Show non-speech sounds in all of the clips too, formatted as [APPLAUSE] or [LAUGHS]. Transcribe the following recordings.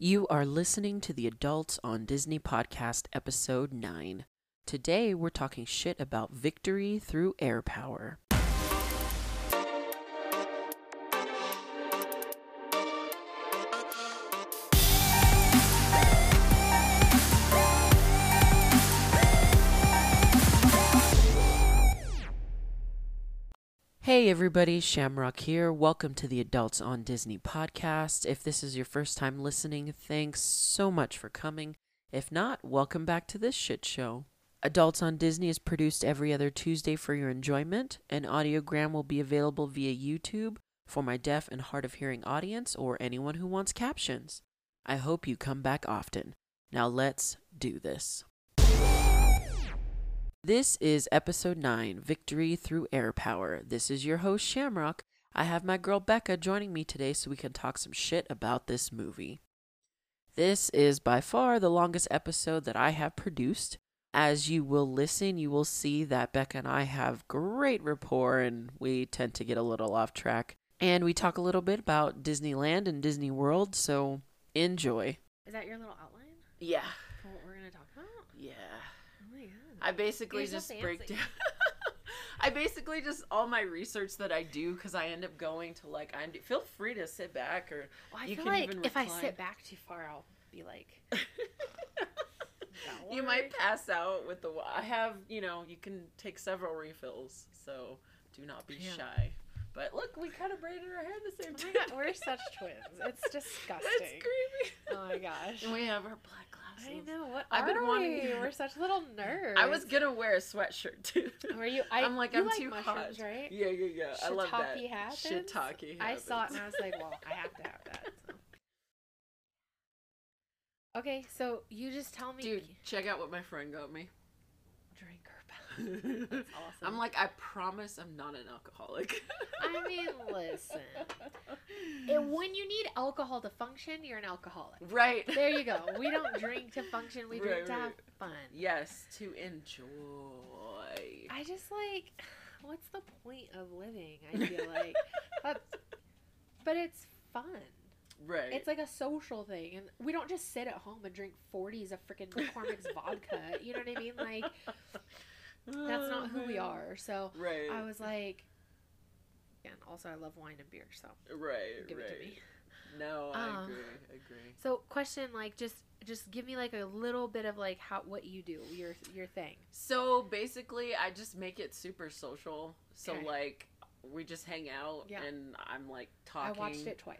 You are listening to the Adults on Disney podcast, episode 9. Today, we're talking shit about victory through air power. Hey everybody, Shamrock here. Welcome to the Adults on Disney podcast. If this is your first time listening, thanks so much for coming. If not, welcome back to this shit show. Adults on Disney is produced every other Tuesday for your enjoyment. An audiogram will be available via YouTube for my deaf and hard of hearing audience or anyone who wants captions. I hope you come back often. Now let's do this. This is episode 9 Victory Through Air Power. This is your host, Shamrock. I have my girl Becca joining me today so we can talk some shit about this movie. This is by far the longest episode that I have produced. As you will listen, you will see that Becca and I have great rapport and we tend to get a little off track. And we talk a little bit about Disneyland and Disney World, so enjoy. Is that your little outline Yeah. for what we're gonna talk about? Yeah. Oh my god. I basically You're so just break down. [LAUGHS] I basically just all my research that I do because I end up going to like I feel free to sit back or Well, I you can like even if I sit back too far, I'll be like, [LAUGHS] you might pass out with the. I have you know you can take several refills, so do not be Yeah. shy. But look, we kind of braided our hair the same Oh time. god, we're such twins. It's [LAUGHS] disgusting. That's creepy. Oh my gosh. And we have our black glasses. I know. What I've been wanting- we? We're such little nerds. [LAUGHS] I was gonna wear a sweatshirt too. Were you? I, [LAUGHS] I'm like you I'm like too mushrooms, hot. right? Yeah, yeah, yeah. I love that. Shiitake happens? Shiitake I saw it and I was like, [LAUGHS] well, I have to have that. So. Okay, so you just tell me, Dude, check out what my friend got me. Drink her back. That's [LAUGHS] awesome. I'm like, I promise I'm not an alcoholic. [LAUGHS] I mean, listen. [LAUGHS] And when you need alcohol to function, you're an alcoholic. right. There you go. We don't drink to function. We drink Right, to have fun. Yes, to enjoy. I just like, [SIGHS] what's the point of living? I feel like, that's, but it's fun. right. It's like a social thing, and we don't just sit at home and drink forties of freaking McCormick's vodka. You know what I mean? Like that's not who we are. So Right. I was like, and also I love wine and beer. So right. give right. it to me. No, I Um, agree. Agree. So question, like, just just give me like a little bit of like how what you do, your your thing. So basically, I just make it super social. So Okay. like, we just hang out, Yeah. and I'm like talking. I watched it twice.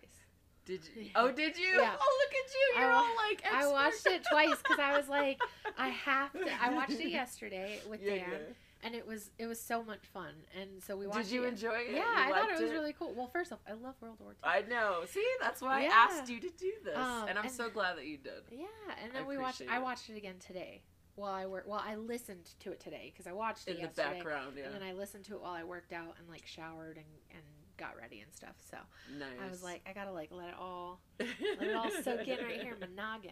Did you? Yeah. Oh, did you? Yeah. Oh, look at you! I You're wa- all like. I watched it twice because I was [LAUGHS] like, I have to. I watched it [LAUGHS] yesterday with Yeah, Dan, and it was it was so much fun. And so we yeah. watched. Did you it. enjoy it? Yeah, You I thought it was really cool. Well, first off, I love World War II. I know. See, that's why Yeah. I asked you to do this, Um, and I'm and- so glad that you did. Yeah, and I then we watched. appreciate I watched it again today. While I work, well, I listened to it today because I watched it In the background, yeah. and then I listened to it while I worked out and like showered and and got ready and stuff. So nice. I was like, I gotta like let it all [LAUGHS] let it all soak in right here in my noggin.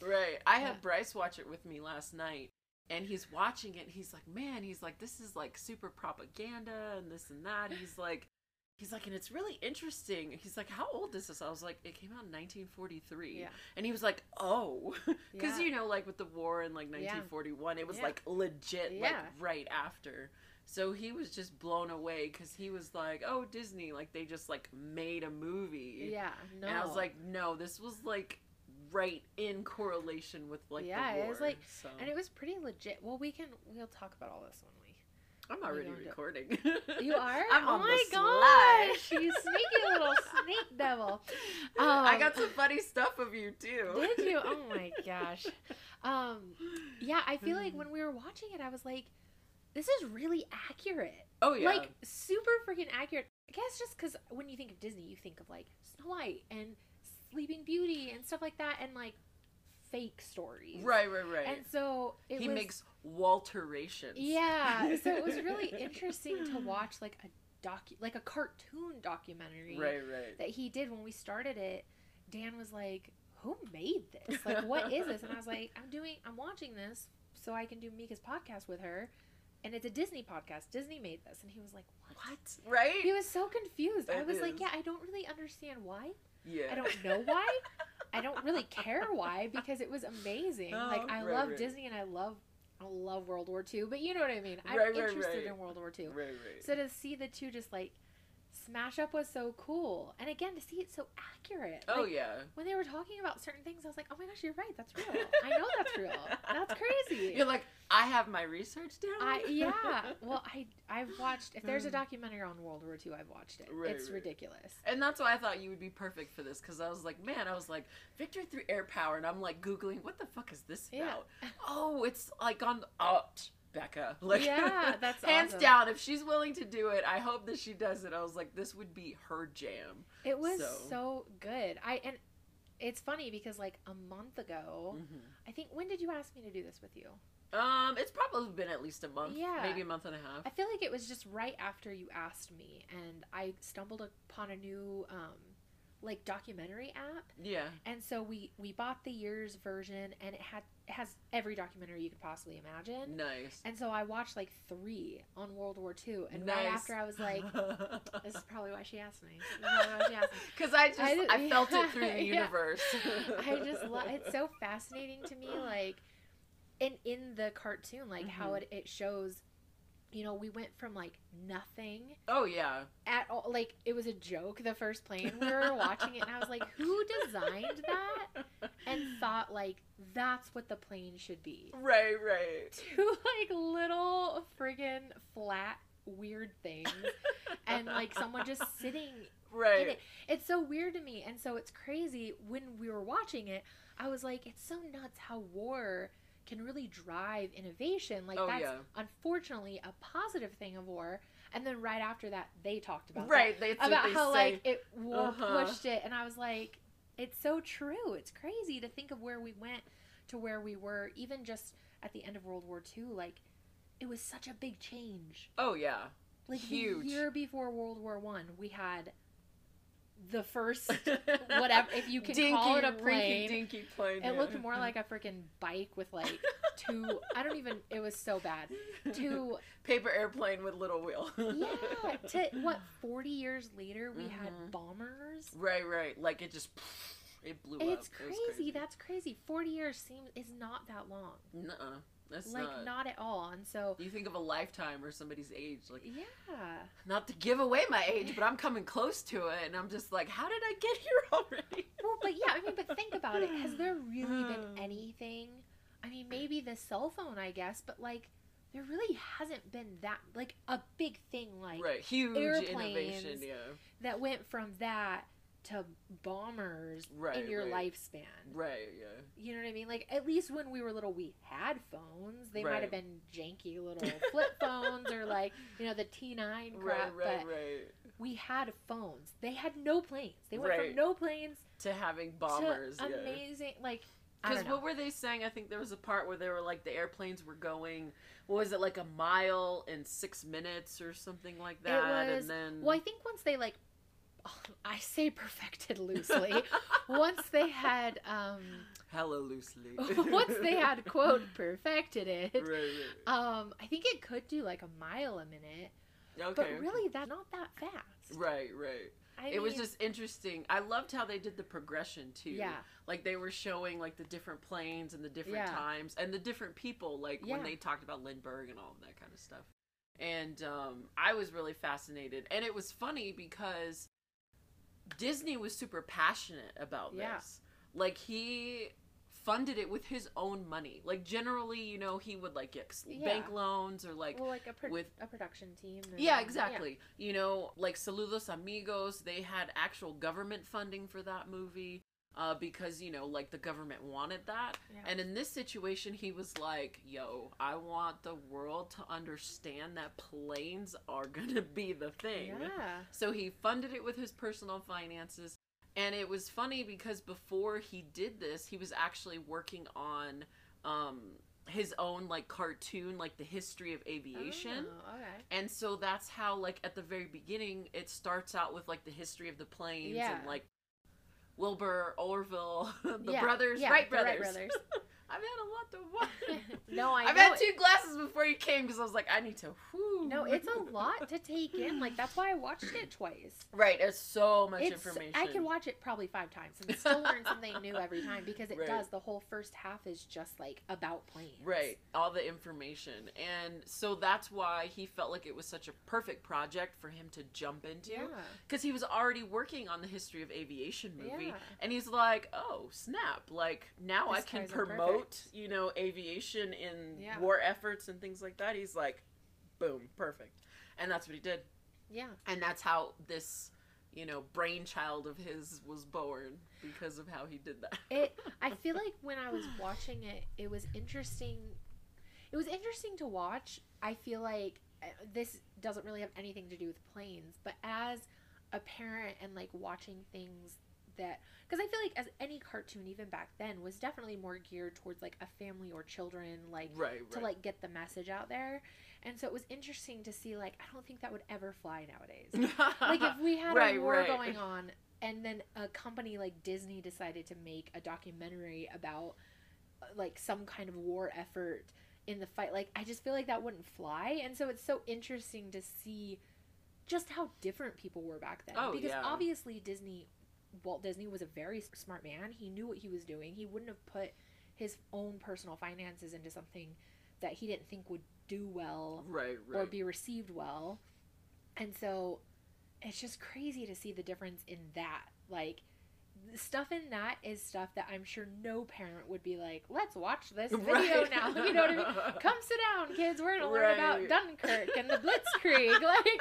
Right. I had Yeah. Bryce watch it with me last night, and he's watching it. And he's like, "Man, he's like, this is like super propaganda and this and that." He's like, he's like, and it's really interesting. He's like, "How old is this?" I was like, "It came out in 1943." Yeah, And he was like, "Oh, [LAUGHS] because Yeah. you know, like with the war in like Yeah. 1941, it was Yeah. like legit, like right after." So he was just blown away because he was like, "Oh, Disney, like they just like made a movie." yeah. No, And I was like, no, this was like right in correlation with like Yeah, the it war. was, like- so. and it was pretty legit. Well, we can we'll talk about all this when we. I'm already do- recording. [LAUGHS] You are? [LAUGHS] I'm oh on my gosh, you [LAUGHS] sneaky little snake devil. I Um, got some funny stuff of you too. Did you? Oh my gosh. Um, yeah, I feel like when we were watching it, I was like, this is really accurate. Oh yeah. Like, super freaking accurate. I guess just because when you think of Disney, you think of like Snow White and Sleeping Beauty and stuff like that, and like fake stories. right, right, right. And so it he was. makes Walterations. Yeah, [LAUGHS] so it was really interesting to watch like a docu, like a cartoon documentary Right, right. that he did when we started it. Dan was like, "Who made this? Like, what is this?" And I was like, "I'm doing, I'm watching this so I can do Mika's podcast with her, and it's a Disney podcast. Disney made this." And he was like, "What?" What? Right? He was so confused. I It was like, "Yeah, I don't really understand why." Yeah. I don't know why. I don't really care why because it was amazing. [LAUGHS] Oh, like I right, love right. Disney and I love I love World War II, but you know what I mean. I'm Right, interested in World War II. Right, right. So to see the two just like smash up was so cool, and again to see it so accurate. oh Like, yeah. When they were talking about certain things, I was like, "Oh my gosh, you're right. That's real. I know that's real. [LAUGHS] That's crazy." You're like, I have my research down. I yeah. [LAUGHS] Well, I I've watched. If there's a hmm. documentary on World War II, I've watched it. Right, it's right. ridiculous. And that's why I thought you would be perfect for this because I was like, man, I was like, victory through air power, and I'm like googling, what the fuck is this Yeah. about? Oh, it's like on tch, Becca, [LAUGHS] like Yeah, that's hands awesome. down. If she's willing to do it, I hope that she does it. I was like, this would be her jam. It was So- so, good. I and it's funny because like a month ago, Mhm. I think when did you ask me to do this with you? Um, it's probably been at least a month, Yeah. maybe a month and a half. I feel like it was just right after you asked me, and I stumbled upon a new um, like documentary app, Yeah, and so we we bought the years version, and it had has every documentary you could possibly imagine. nice. And so I watched like three on World War II, and right after I was like, [LAUGHS] "This is probably why she asked me." This is probably why she asked me. [LAUGHS] Because I just I I, [LAUGHS] felt it through the Yeah. universe. I just love it's so fascinating to me like and in the cartoon like how Mhm. it, it shows you know we went from like nothing oh yeah, at all like it was a joke the first plane we were watching it and I was like who designed that and thought like that's what the plane should be right, right. [LAUGHS] two like little friggin flat weird things and like someone just sitting in right. it. It's so weird to me. And so it's crazy when we were watching it, I was like, it's so nuts how war can really drive innovation. Like Oh, that's yeah. unfortunately a positive thing of war. And then right after that they talked about Right, they, that, about how say, like it war Uh-huh. pushed it and I was like, it's so true. It's crazy to think of where we went to where we were even just at the end of World War II like it was such a big change. oh yeah, Like Huge. the year before World War One, we had the first [LAUGHS] whatever if you can dinky, call it a plane. dinky plane. It yeah. looked more like a freaking bike with like [LAUGHS] two. I don't even. It was so bad. Two. [LAUGHS] paper airplane with little wheel. Yeah. To what? Forty years later, we had Mhm. bombers. right, right. Like it just it blew up. It's It crazy. That's crazy. Forty years seems is not that long. Nuh-uh. That's like not. not at all. And so. You think of a lifetime or somebody's age, like Yeah. not to give away my age, but I'm coming close to it, and I'm just like, how did I get [LAUGHS] here already? Well, but yeah, I mean, but think about it. Has there [SIGHS] really been anything? I mean, maybe the cell phone, I guess, but like, there really hasn't been that like a big thing like right, huge innovation, yeah. that went from that to bombers Right, in your right. lifespan. Right, yeah. You know what I mean? Like at least when we were little, we had phones. They might have been janky little [LAUGHS] flip phones or like you know the T nine crap, Right, right, but right. we had phones. They had no planes. They went Right. from no planes To having bombers, to yeah. amazing like. Because what were they saying? I think there was a part where they were like the airplanes were going. What was it like a mile in six minutes or something like that? was- and then Well, I think once they like, I say perfected loosely. once they had, um, hella loosely. [LAUGHS] once they had quote perfected it, right, right. um, I think it could do like a mile a minute, Okay. but really that's not that fast. Right, right. I it was just interesting. I loved how they did the progression too. yeah, Like they were showing like the different planes and the different Yeah. times and the different people, like Yeah. when they talked about Lindbergh and all of that kind of stuff. And um, I was really fascinated. And it was funny because Disney was super passionate about Yeah. this. Like he funded it with his own money. Like generally, you know, he would like get Yeah. bank loans or like well, like a, pro- with- a production team. yeah, exactly. You know, like Saludos Amigos, they had actual government funding for that movie uh, because, you know, like the government wanted that. Yeah. And in this situation, he was like, yo, I want the world to understand that planes are [LAUGHS] to be the thing. Yeah. So he funded it with his personal finances. And it was funny because before he did this, he was actually working on um, his own like cartoon, like the history of aviation. Oh, okay. And so that's how, like, at the very beginning, it starts out with, like, the history of the planes Yeah. and, like, Wilbur Orville, [LAUGHS] the Yeah, brothers, yeah, Wright the Wright brothers. [LAUGHS] I've had a lot to watch. no, I I've know had two glasses before you came because I was like, I need to, whoo. No, it's a lot to take in. Like that's why I watched it twice. [LAUGHS] Right, it's so much It's information. I can watch it probably five times and still learn something new every time because it Right. does. The whole first half is just like about planes. Right, all the information. And so that's why he felt like it was such a perfect project for him to jump into. Yeah. Because he was already working on the history of aviation movie. Yeah. And he's like, oh, snap. Like, now This I can promote promote, perfect. you know, aviation in Yeah. war efforts and things like that. He's like, boom, perfect. And that's what he did. Yeah. And that's how this, you know, brainchild of his was born because of how he did that. It. [LAUGHS] I feel like when I was watching it, it was interesting. It was interesting to watch. I feel like uh, this doesn't really have anything to do with planes, but as a parent and like watching things that because I feel like as any cartoon even back then was definitely more geared towards like a family or children like right, right. to like get the message out there. And so it was interesting to see like I don't think that would ever fly nowadays. [LAUGHS] like if we had Right, a war going on and then a company like Disney decided to make a documentary about like some kind of war effort in the fight like I just feel like that wouldn't fly and so it's so interesting to see just how different people were back then Oh, because yeah. obviously Disney Walt Disney was a very smart man he knew what he was doing he wouldn't have put his own personal finances into something that he didn't think would do well right, or be received well. And so it's just crazy to see the difference in that. Like stuff in that is stuff that I'm sure no parent would be like, "Let's watch this [LAUGHS] video Right. now." You know what I mean? [LAUGHS] Come sit down, kids. We're gonna learn about Dunkirk and the Blitzkrieg. [LAUGHS] like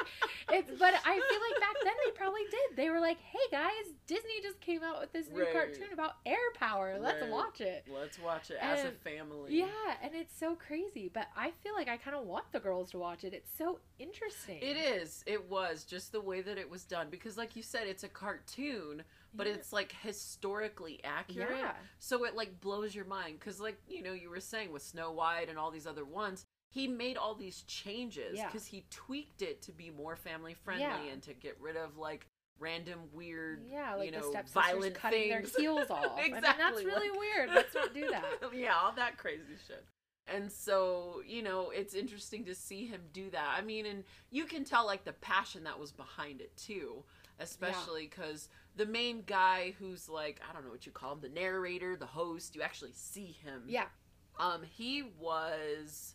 it's, but I feel like back then they probably did. They were like, "Hey guys, Disney just came out with this new Right. cartoon about air power. Let's Right. watch it." Let's watch it as a family. Yeah, and it's so crazy, but I feel like I kind of want the girls to watch it. It's so interesting. It is. It was just the way that it was done because, like you said, it's a cartoon, but Yeah. it's like historically accurate. Yeah. So it like blows your mind because, like you know, you were saying with Snow White and all these other ones, he made all these changes Yeah. because he tweaked it to be more family friendly Yeah. and to get rid of like random weird, Yeah, like you the know, stepsisters violent cutting things. their heels off. [LAUGHS] I mean, that's really like- weird. Let's not do that. [LAUGHS] yeah, all that crazy shit. And so, you know, it's interesting to see him do that. I mean, and you can tell like the passion that was behind it too, especially because the main guy who's like, I don't know what you call him, the narrator, the host, you actually see him. Yeah, Um, he was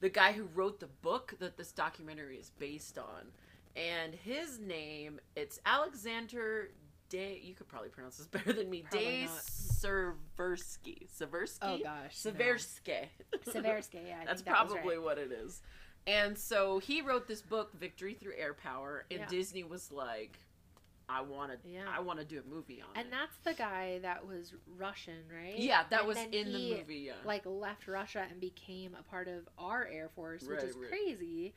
the guy who wrote the book that this documentary is based on. And his name, it's Alexander Day. You could probably pronounce this [LAUGHS] better than me. Probably Day. Seversky. Seversky? Oh gosh, Seversky. Seversky. [LAUGHS] Yeah, That's that probably right. what it is. And so he wrote this book, Victory Through Air Power, and Yeah. Disney was like, "I want to, Yeah. I want to do a movie on And it." And that's the guy that was Russian, right? yeah, that And was in he, the movie. Yeah, Like left Russia and became a part of our air force, which is right. crazy.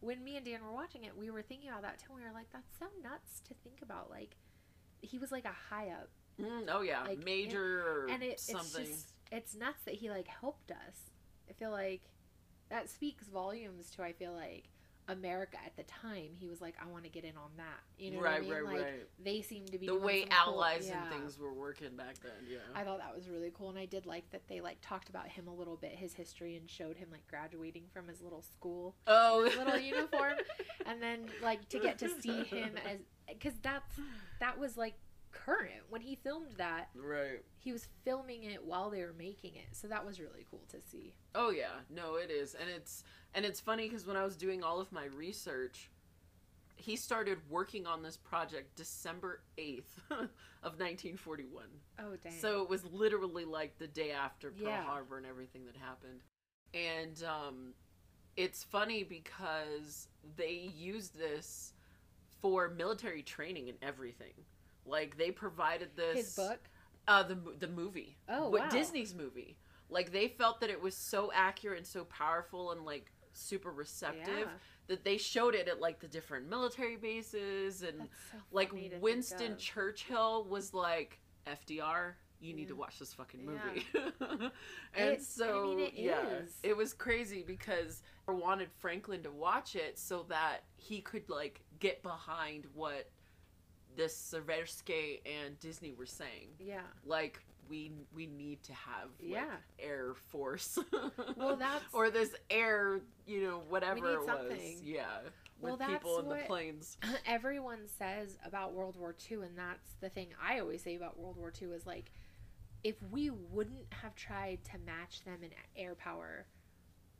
When me and Dan were watching it, we were thinking about that too. We were like, "That's so nuts to think about." Like, he was like a high up Mm, oh yeah, like, major or and it, something. it's just it's nuts that he like helped us i feel like that speaks volumes to i feel like america at the time he was like i want to get in on that you know right, what i mean right, like right. they seem to be The way some cool- allies yeah. and things were working back then. Yeah. i thought that was really cool and i did like that they like talked about him a little bit his history and showed him like graduating from his little school oh, little uniform [LAUGHS] and then like to get to see him as because that's that was like current when he filmed that right. he was filming it while they were making it so that was really cool to see Oh yeah, no, it is, and it's and it's funny because when I was doing all of my research, he started working on this project December eighth [LAUGHS] of nineteen forty one. oh dang So it was literally like the day after Pearl Yeah. Harbor and everything that happened, and um, it's funny because they used this for military training and everything. Like they provided this his book uh, the the movie. Oh, What- wow. Disney's movie. Like they felt that it was so accurate and so powerful and like super receptive Yeah. that they showed it at like the different military bases and so like funny to think Winston. Churchill was like FDR. You need to watch this fucking Yeah. movie. [LAUGHS] and It- I so mean, it yeah, is. it was crazy because I wanted Franklin to watch it so that he could like get behind what this Seversky and Disney were saying yeah like we we need to have like, Yeah. air force. Well, that's- [LAUGHS] or this air, you know, whatever it was. something. Yeah, Well, with people that's in the planes. [CLEARS THROAT] everyone says about World War II, and that's the thing I always say about World War II is like, if we wouldn't have tried to match them in air power,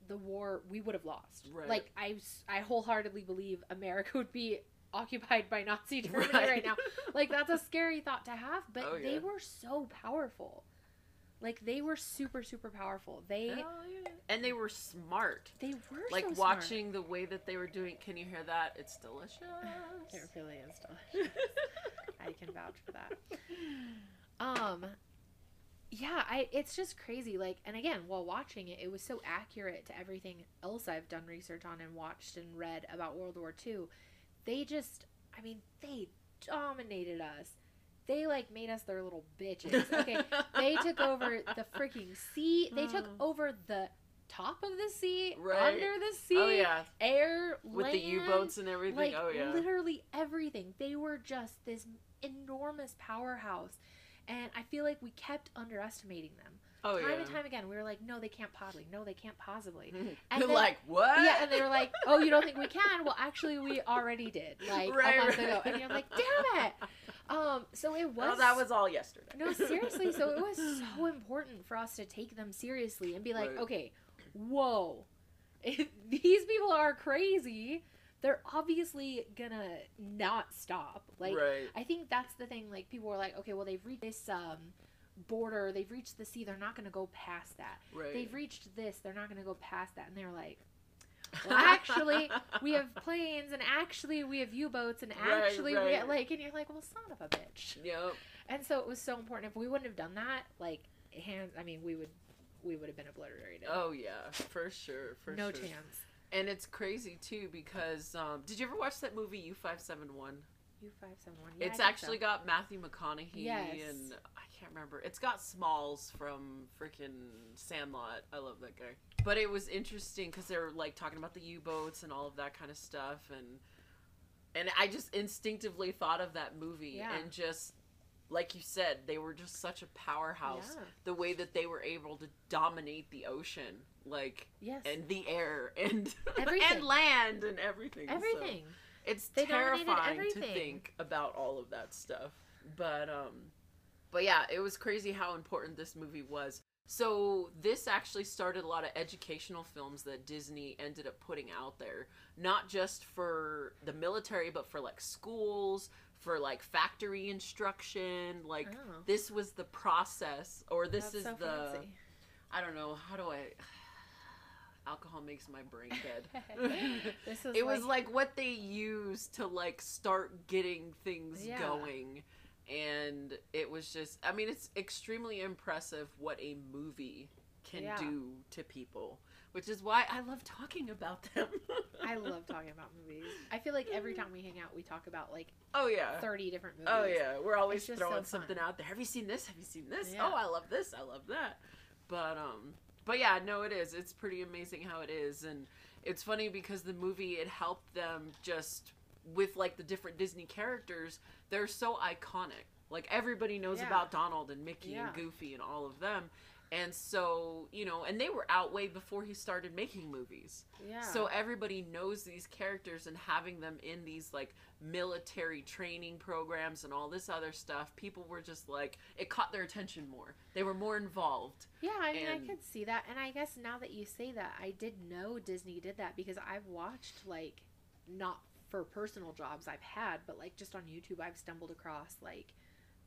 the war we would have lost. Right. Like I wholeheartedly believe America would be occupied by Nazi [LAUGHS] Germany Right. right, now. Like that's a scary thought to have, but Oh, they were so powerful. Like they were super super powerful. They Hell yeah. And they were smart. they were Like so smart. watching the way that they were doing. Can you hear that? It's delicious. [LAUGHS] It really is delicious. I can vouch for that. Um yeah, I it's just crazy like and again, while watching it, it was so accurate to everything else I've done research on and watched and read about World War II. They just I mean, they dominated us. They like made us their little bitches. Okay. [LAUGHS] they took over the freaking sea. They took Mm. over the top of the sea, Right. under the sea, oh yeah, air, with the U-boats and everything. like oh yeah. literally everything. They were just this enormous powerhouse, and I feel like we kept underestimating them. Oh time yeah. and time again, we were like, "No, they can't possibly. No, they can't possibly." [LAUGHS] And then- like what? Yeah, and they were like, "Oh, you don't think we can? Well, actually, we already did, like Right, a month right. ago." And you're like, "Damn it!" Um, so it was. Well, that was all yesterday. No, seriously. So it was [LAUGHS] so important for us to take them seriously and be like, Right. okay, whoa, [LAUGHS] these people are crazy. They're obviously gonna not stop. Like, right. I think that's the thing. Like, people were like, okay, well, they've reached this um, border, they've reached the sea, they're not gonna go past that. Right. They've reached this, they're not gonna go past that. And they're like, well, actually, we have [LAUGHS] planes, and actually, we have U-boats, and Right, actually, we right. like, and you're like, well, son of a bitch. Yep. And so it was so important. If we wouldn't have done that, like hands, I mean, we would we would have been obliterated. Oh yeah, for sure, for no sure. chance. And it's crazy too because um, did you ever watch that movie U five seven one? U five seven one. It's actually got Matthew McConaughey Yes. and I can't remember. It's got Smalls from freaking Sandlot. I love that guy. But it was interesting because they were like talking about the U boats and all of that kind of stuff, and and I just instinctively thought of that movie Yeah. and just like you said, they were just such a powerhouse. Yeah. The way that they were able to dominate the ocean, like Yes. and the air and [LAUGHS] Everything. and land and everything. So- everything. It's They terrifying to think about all of that stuff. But um but yeah, it was crazy how important this movie was. So this actually started a lot of educational films that Disney ended up putting out there, not just for the military but for like schools, for like factory instruction, like Oh. this was the process or this That's is so the fancy. I don't know, how do I alcohol makes my brain [LAUGHS] dead. This is it was like what they used to like start getting things Yeah. going and it was just i mean it's extremely impressive what a movie can Yeah. do to people which is why i love talking about them I [LAUGHS] love talking about movies. I feel like every time we hang out, we talk about like oh yeah thirty different movies. oh yeah we're always throwing so something out there have you seen this have you seen this Yeah. oh i love this i love that but um but yeah no it is it's pretty amazing how it is and it's funny because the movie it helped them just with like the different disney characters they're so iconic like everybody knows Yeah. about donald and mickey Yeah. and goofy and all of them and so you know and they were out way before he started making movies. Yeah. so everybody knows these characters and having them in these like military training programs and all this other stuff people were just like it caught their attention more. They were more involved. Yeah, I mean, And- I could see that, and I guess now that you say that, I did know Disney did that because I've watched like not for personal jobs I've had, but like just on YouTube, I've stumbled across like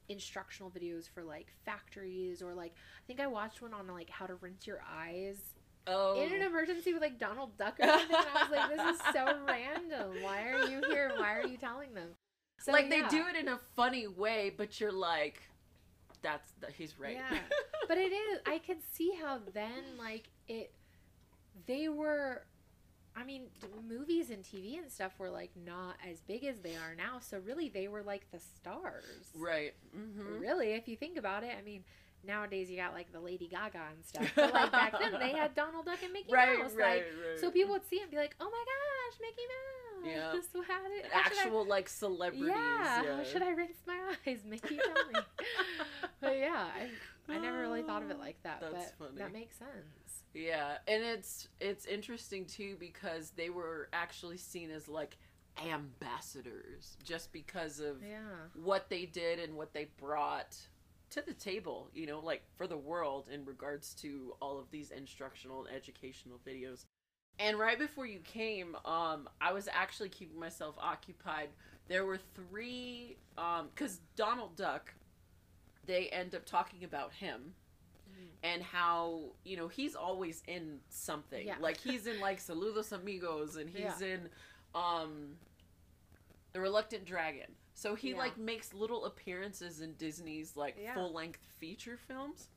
instructional videos for like factories or like I think I watched one on like how to rinse your eyes oh in an oh. emergency with like Donald Duck or something. and I was like, this is so [LAUGHS] random. Why are you here? Why are you telling them? So, like they do it in a funny way but you're like that's that he's right Yeah. [LAUGHS] but it is i could see how then like it they were i mean movies and tv and stuff were like not as big as they are now so really they were like the stars right mm-hmm. really if you think about it i mean nowadays you got like the lady gaga and stuff but like back then they had donald duck and mickey [LAUGHS] right mouse right like right so people would see it and be like oh my gosh mickey mouse Yeah. [LAUGHS] so did should I- actual like celebrities yeah, yeah, how should I rinse my eyes? Mickey, tell me. [LAUGHS] but yeah, I, I never really thought of it like that, That's but funny. that makes sense. Yeah, and it's it's interesting too because they were actually seen as like ambassadors just because of Yeah. what they did and what they brought to the table, you know, like for the world in regards to all of these instructional and educational videos. And right before you came, um, I was actually keeping myself occupied. There were three, um, because Donald Duck, they end up talking about him. And how you know he's always in something. Yeah. Like he's in like Saludos Amigos, and he's Yeah. in um, the Reluctant Dragon. So he Yeah. like makes little appearances in Disney's like full length feature films.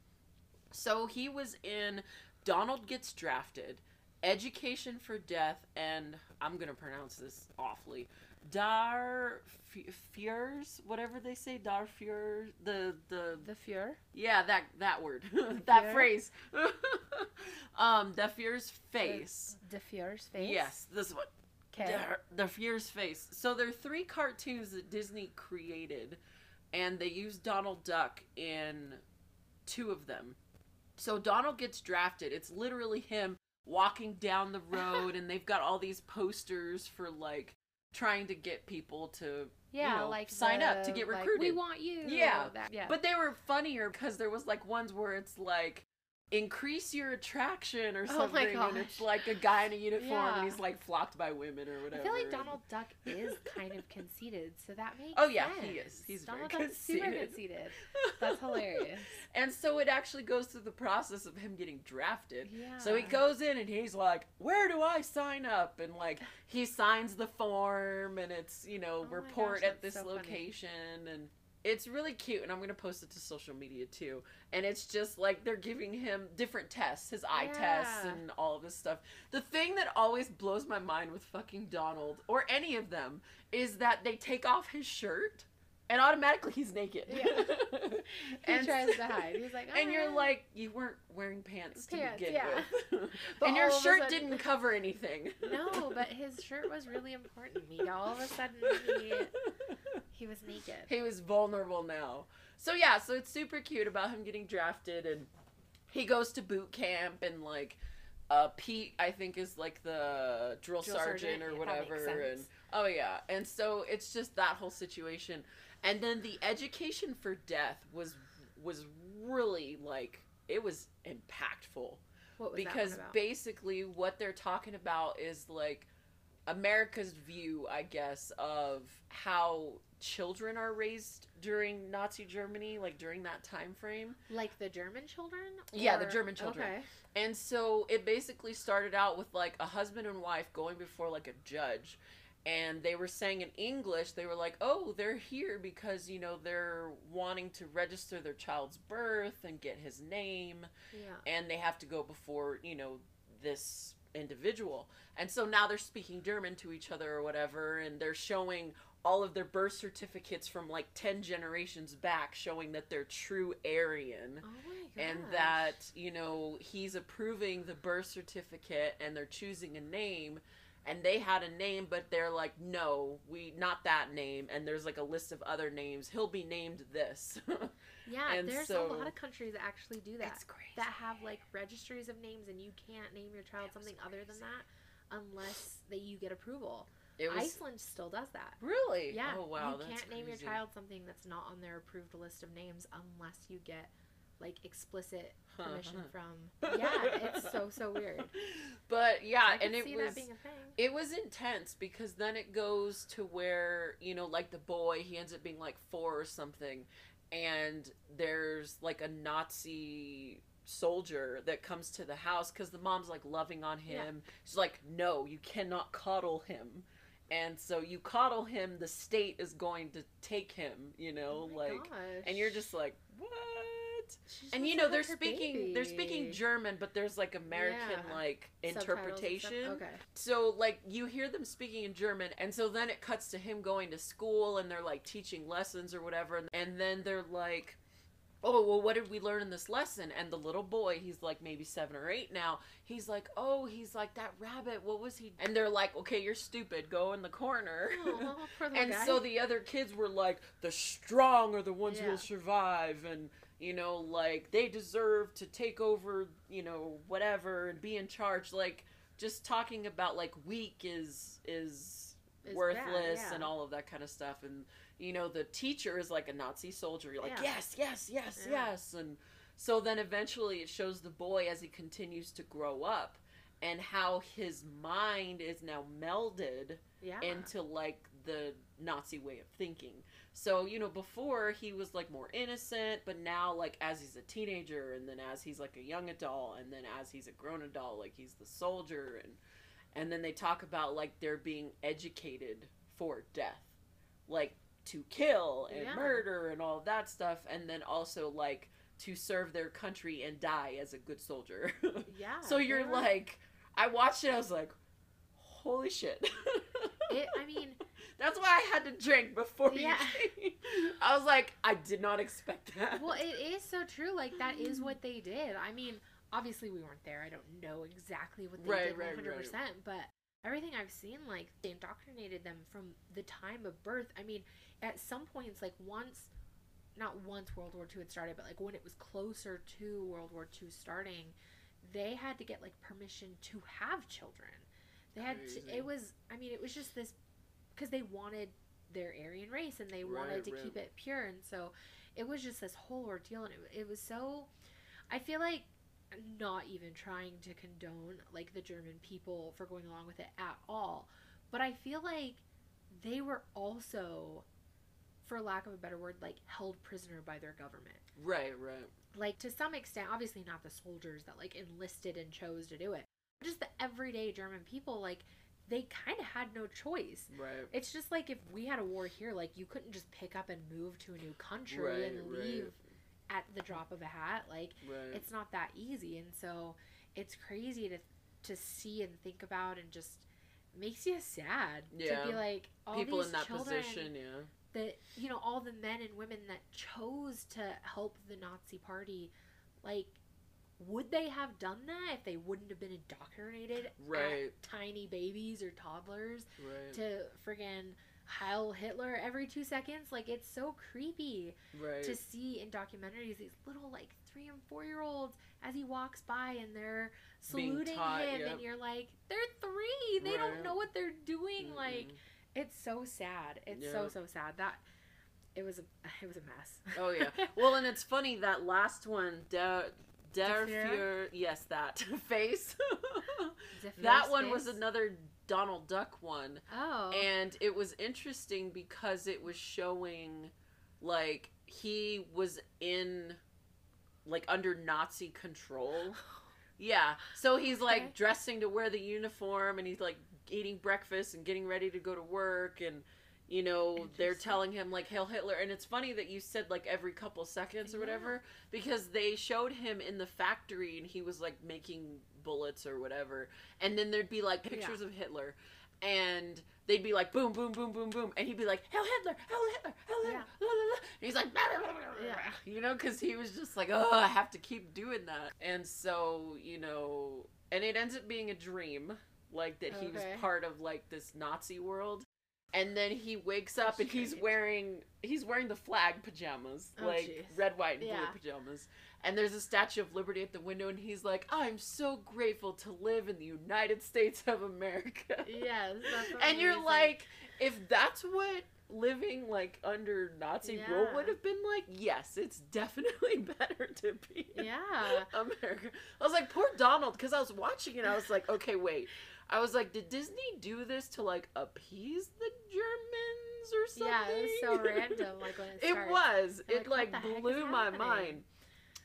So he was in Donald Gets Drafted, Education for Death, and I'm gonna pronounce this awfully. Dar whatever they say, Dar the the The Fear. yeah, that that word, [LAUGHS] that phrase. [LAUGHS] um, the fear's face. The Fear's face. Yes, this one. Okay. The, the fear's face. So there are three cartoons that Disney created, and they used Donald Duck in two of them. So Donald gets drafted. It's literally him walking down the [LAUGHS] road, and they've got all these posters for like trying to get people to Yeah, know, like sign up to the, get like, recruited. we want you. Yeah, That, yeah. But they were funnier because there was like ones where it's like increase your attraction or Oh something, my and it's like a guy in a uniform Yeah. and he's like flocked by women or whatever. I feel like Donald Duck is kind of conceited, so that makes Oh, yeah, sense. he is. He's very Donald Duck's super conceited. conceited. That's [LAUGHS] hilarious. and so it actually goes through the process of him getting drafted. Yeah. So he goes in and he's like, "Where do I sign up?" And like he signs the form and it's you know Oh report gosh, at this so funny. location and it's really cute and I'm gonna post it to social media too. And it's just like they're giving him different tests, his eye tests and all of this stuff. The thing that always blows my mind with fucking Donald or any of them is that they take off his shirt and automatically he's naked. Yeah. [LAUGHS] He and tries to [LAUGHS] hide. He's like, and you're "Ah." like, you weren't wearing pants to Pants, begin yeah. with. [LAUGHS] And your all of a shirt sudden- didn't cover anything. no, but his shirt was really important to me. All of a sudden, he he was naked. he was vulnerable now. So yeah, so it's super cute about him getting drafted and he goes to boot camp and like uh Pete I think is like the drill, Drill sergeant, sergeant, or whatever and oh yeah. And so it's just that whole situation. And then the education for death was was really like it was impactful. What was because that one about? basically what they're talking about is like America's view, I guess, of how children are raised during Nazi Germany, like during that time frame. like the German children? Yeah, the German children. Okay. And so it basically started out with like a husband and wife going before like a judge. And they were saying in English, they were like, oh, they're here because, you know, they're wanting to register their child's birth and get his name Yeah. and they have to go before you know this individual and so now they're speaking german to each other or whatever and they're showing all of their birth certificates from like 10 generations back showing that they're true aryan Oh and that you know he's approving the birth certificate and they're choosing a name and they had a name but they're like no we not that name and there's like a list of other names he'll be named this [LAUGHS] Yeah, and there's so- a lot of countries that actually do that. That have like registries of names, and you can't name your child It something other than that unless that you get approval. was Iceland still does that. really Yeah. oh wow You can't name your child something that's not on their approved list of names unless you get like explicit permission [LAUGHS] from. Yeah, it's so so weird. But yeah, and it see was that being a thing. it was intense because then it goes to where you know, like the boy, he ends up being like four or something, and there's like a Nazi soldier that comes to the house because the mom's like loving on Yeah. him. She's like, "No, you cannot coddle him." And so you coddle him, the state is going to take him, you know, Oh like, gosh. and you're just like, what? And you know they're speaking they're speaking german but there's like american Yeah. like Subtitles and stuff. interpretation Okay. so like you hear them speaking in german and so then it cuts to him going to school and they're like teaching lessons or whatever and then they're like oh well what did we learn in this lesson and the little boy he's like maybe seven or eight now he's like oh he's like that rabbit what was he and they're like okay you're stupid go in the corner [LAUGHS] and guy. so the other kids were like the strong are the ones who will survive and you know, like they deserve to take over, you know, whatever and be in charge. Like just talking about like weak is is, Is worthless bad, yeah. and all of that kind of stuff. And you know, the teacher is like a Nazi soldier. You're like, Yeah. yes, yes, yes, Yeah. yes. And so then eventually it shows the boy as he continues to grow up and how his mind is now melded into like the Nazi way of thinking. So, you know, before he was like more innocent, but now like as he's a teenager and then as he's like a young adult and then as he's a grown adult, like he's the soldier and and then they talk about like they're being educated for death. Like to kill and Yeah. murder and all that stuff and then also like to serve their country and die as a good soldier. [LAUGHS] yeah. so you're were- like I watched it I was like holy shit. [LAUGHS] it, I mean, That's why I had to drink before Yeah. you came. I was like, I did not expect that. well, it is so true. Like that is what they did. I mean, obviously we weren't there. I don't know exactly what they Right, did right, one hundred right. percent, but everything I've seen, like they indoctrinated them from the time of birth. I mean, at some points, like once, not once World War II had started, but like when it was closer to World War II starting, they had to get like permission to have children. They had to, it was. I mean, it was just this because they wanted their Aryan race and they wanted to right. keep it pure, and so it was just this whole ordeal, and it, it was so. I feel like not even trying to condone like the German people for going along with it at all, but I feel like they were also, for lack of a better word, like held prisoner by their government. Right, right. Like to some extent, obviously not the soldiers that like enlisted and chose to do it, just the everyday German people. Like they kind of had no choice. Right. It's just like if we had a war here, like you couldn't just pick up and move to a new country Right, and right. leave at the drop of a hat. Like Right. it's not that easy, and so it's crazy to to see and think about, and just makes you sad to be like all People these in that children position, yeah. that you know all the men and women that chose to help the Nazi party, like. Would they have done that if they wouldn't have been indoctrinated Right. at tiny babies or toddlers Right. to friggin' Heil Hitler every two seconds. Like it's so creepy right. to see in documentaries these little like three and four year olds as he walks by and they're saluting taught, him yep. and you're like, they're three. They don't know what they're doing. Like Mm-mm. it's so sad. It's so so sad. That it was a [SIGHS] it was a mess. Oh yeah. [LAUGHS] Well, and it's funny that last one, Der, Fuhrer, yes, that [LAUGHS] face. That one was another Donald Duck one. Oh. and it was interesting because it was showing like he was in like under Nazi control. [LAUGHS] Yeah. So he's like Okay. dressing to wear the uniform and he's like eating breakfast and getting ready to go to work and you know they're telling him like hail hitler and it's funny that you said like every couple seconds or Yeah. whatever because they showed him in the factory and he was like making bullets or whatever and then there'd be like pictures of hitler and they'd be like boom boom boom boom boom and he'd be like hail hitler hail hitler hail hitler Yeah. la, la, la. and he's like "Blah, blah, blah, Yeah. you know because he was just like oh i have to keep doing that and so you know and it ends up being a dream like that he was part of like this nazi world and then he wakes up That's and he's wearing he's wearing the flag pajamas Oh, like jeez. red white and Yeah. blue pajamas and there's a statue of liberty at the window and he's like i'm so grateful to live in the united states of america [LAUGHS] yes. [LAUGHS] And you're amazing. like if that's what living like under nazi rule would have been like yes it's definitely [LAUGHS] better to be Yeah. america i was like poor donald because i was watching it i was like okay wait i was like did disney do this to like appease the germans or something Yeah, it was so random. Like when [LAUGHS] it it was. It like, like, what the heck is blew my mind.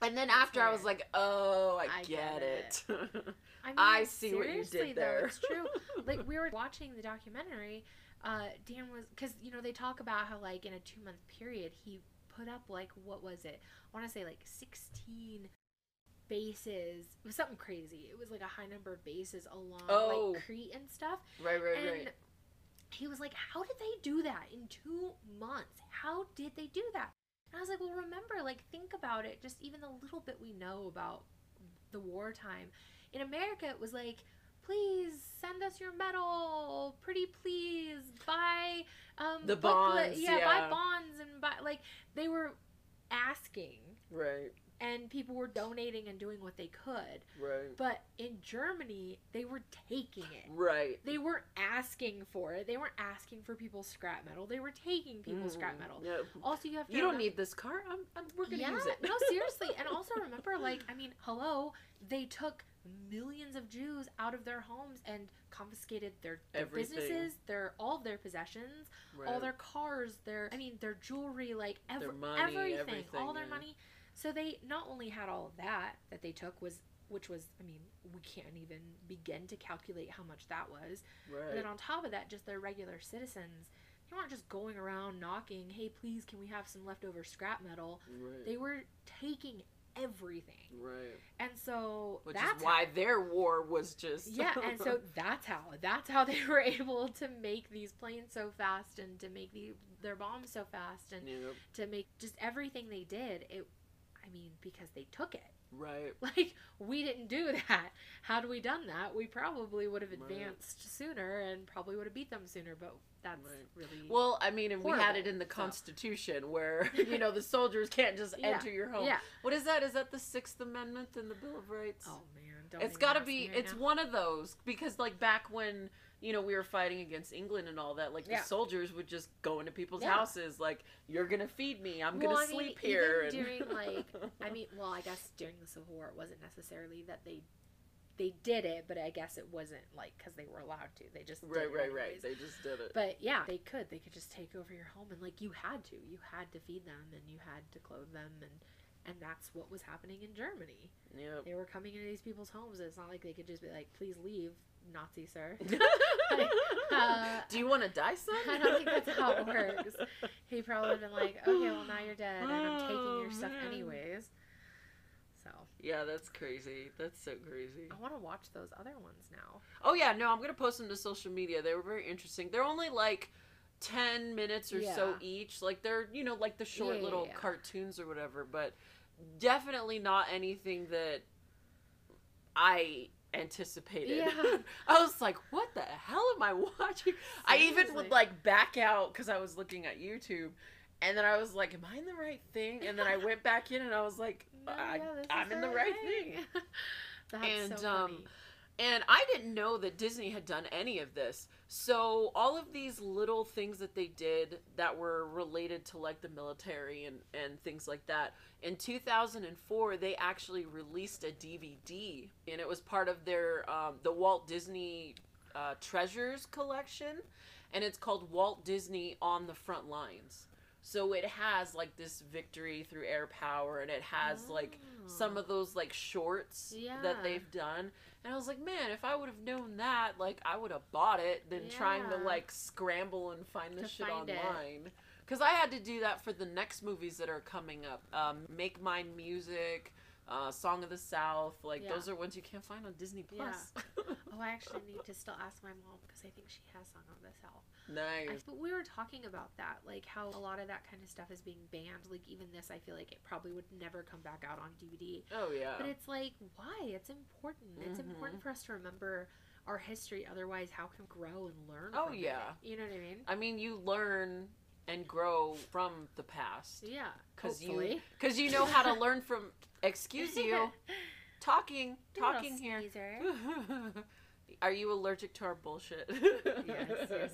And then That's after i was like oh i, I get, get it, I, [LAUGHS] mean, I see what you did though, there. it's true. like [LAUGHS] we were watching the documentary uh dan was because you know they talk about how like in a two month period he put up like what was it? I want to say like 16 bases it was something crazy it was like a high number of bases along Oh. like crete and stuff right right and right he was like how did they do that in two months how did they do that and i was like well remember like think about it just even the little bit we know about the wartime in america it was like please send us your metal pretty please buy um The booklet- bonds, yeah, yeah. buy bonds and buy like they were asking Right. And people were donating and doing what they could. Right. But in Germany, they were taking it. Right. They weren't asking for it. They weren't asking for people's scrap metal. They were taking people's scrap Mhm. metal. Yeah. Also, you have to You don't need this car. I'm, I'm we're gonna yeah, use it. no, seriously. [LAUGHS] And also remember, like, I mean, hello, they took millions of Jews out of their homes and confiscated their, their businesses, their all of their possessions, right. all their cars, their I mean, their jewelry, like ev- Their money, everything, everything, all their yeah. money. So they not only had all of that that they took was which was I mean, we can't even begin to calculate how much that was. right. And then on top of that, just their regular citizens, they weren't just going around knocking, "Hey, please, can we have some leftover scrap metal?" right. They were taking everything. right. And so Which that's is why their war was just yeah, [LAUGHS] and so that's how that's how they [LAUGHS] were able to make these planes so fast and to make the their bombs so fast and Yep. to make just everything they did. It I mean, because they took it. Right. [LAUGHS] Like we didn't do that. Had we done that, we probably would have Right. advanced sooner and probably would have beat them sooner, but that's Right. really Well, I mean, and we had it in the so. Constitution where [LAUGHS] you know the soldiers can't just Yeah. enter your home. Yeah. What is that? Is that the Sixth Amendment in the Bill of Rights? Oh man, don't it's got to be. right it's now. one of those because like back when you know we were fighting against England and all that, like Yeah. the soldiers would just go into people's Yeah. houses, like you're gonna feed me, I'm Well, gonna I mean, sleep here. and- during, [LAUGHS] like, I mean, well, I guess during the Civil War, it wasn't necessarily that they they did it, but I guess it wasn't like because they were allowed to. They just did right, it right, right. They just did it. But yeah, they could. They could just take over your home, and like you had to. You had to feed them, and you had to clothe them, and and that's what was happening in Germany. yep. They were coming into these people's homes. It's not like they could just be like, "Please leave, Nazi sir." [LAUGHS] [LAUGHS] uh, Do you want to die, son? I don't think that's how it [LAUGHS] works. He probably would have been like, "Okay, well now you're dead, and I'm taking your Oh, stuff man. anyways." So Yeah, that's crazy. That's so crazy. I want to watch those other ones now. Oh yeah, no, I'm gonna post them to social media. They were very interesting. They're only like ten minutes or so each. Like they're you know like the short Yeah, yeah, little yeah. cartoons or whatever, but definitely not anything that I anticipated. Yeah. [LAUGHS] I was like, what the hell am I watching? I even would like back out because I was looking at YouTube. And then I was like, "Am I in the right thing?" And then I went back in, and I was like, [LAUGHS] No, I, yeah, is in the right thing." [LAUGHS] That's And, so um, funny. And I didn't know that Disney had done any of this. So all of these little things that they did that were related to like the military and, and things like that. In 2004, they actually released a DVD, and it was part of their um, the Walt Disney uh, Treasures collection, and it's called Walt Disney on the Front Lines. So it has like this victory through air power, and it has like some of those like shorts Oh. Yeah. that they've done. And I was like, man, if I would have known that, like I would have bought it than trying to like scramble and find this To shit find it. online. Because I had to do that for the next movies that are coming up. Um, Make Mine Music, uh, Song of the South. Like Yeah. those are ones you can't find on Disney Plus. Oh, [LAUGHS] I actually need to still ask my mom because I think she has Song of the South. I, nice. but we were talking about that, like how a lot of that kind of stuff is being banned. Like even this, I feel like it probably would never come back out on DVD. Oh yeah. But it's like, why? It's important. It's Mhm. important for us to remember our history. Otherwise, how can we grow and learn? Oh, from it? yeah. You know what I mean? I mean, you learn and grow from the past Yeah. because you because you know how to learn from. Excuse you, [LAUGHS] talking, talking here. [LAUGHS] Are you allergic to our bullshit? Yes, yes.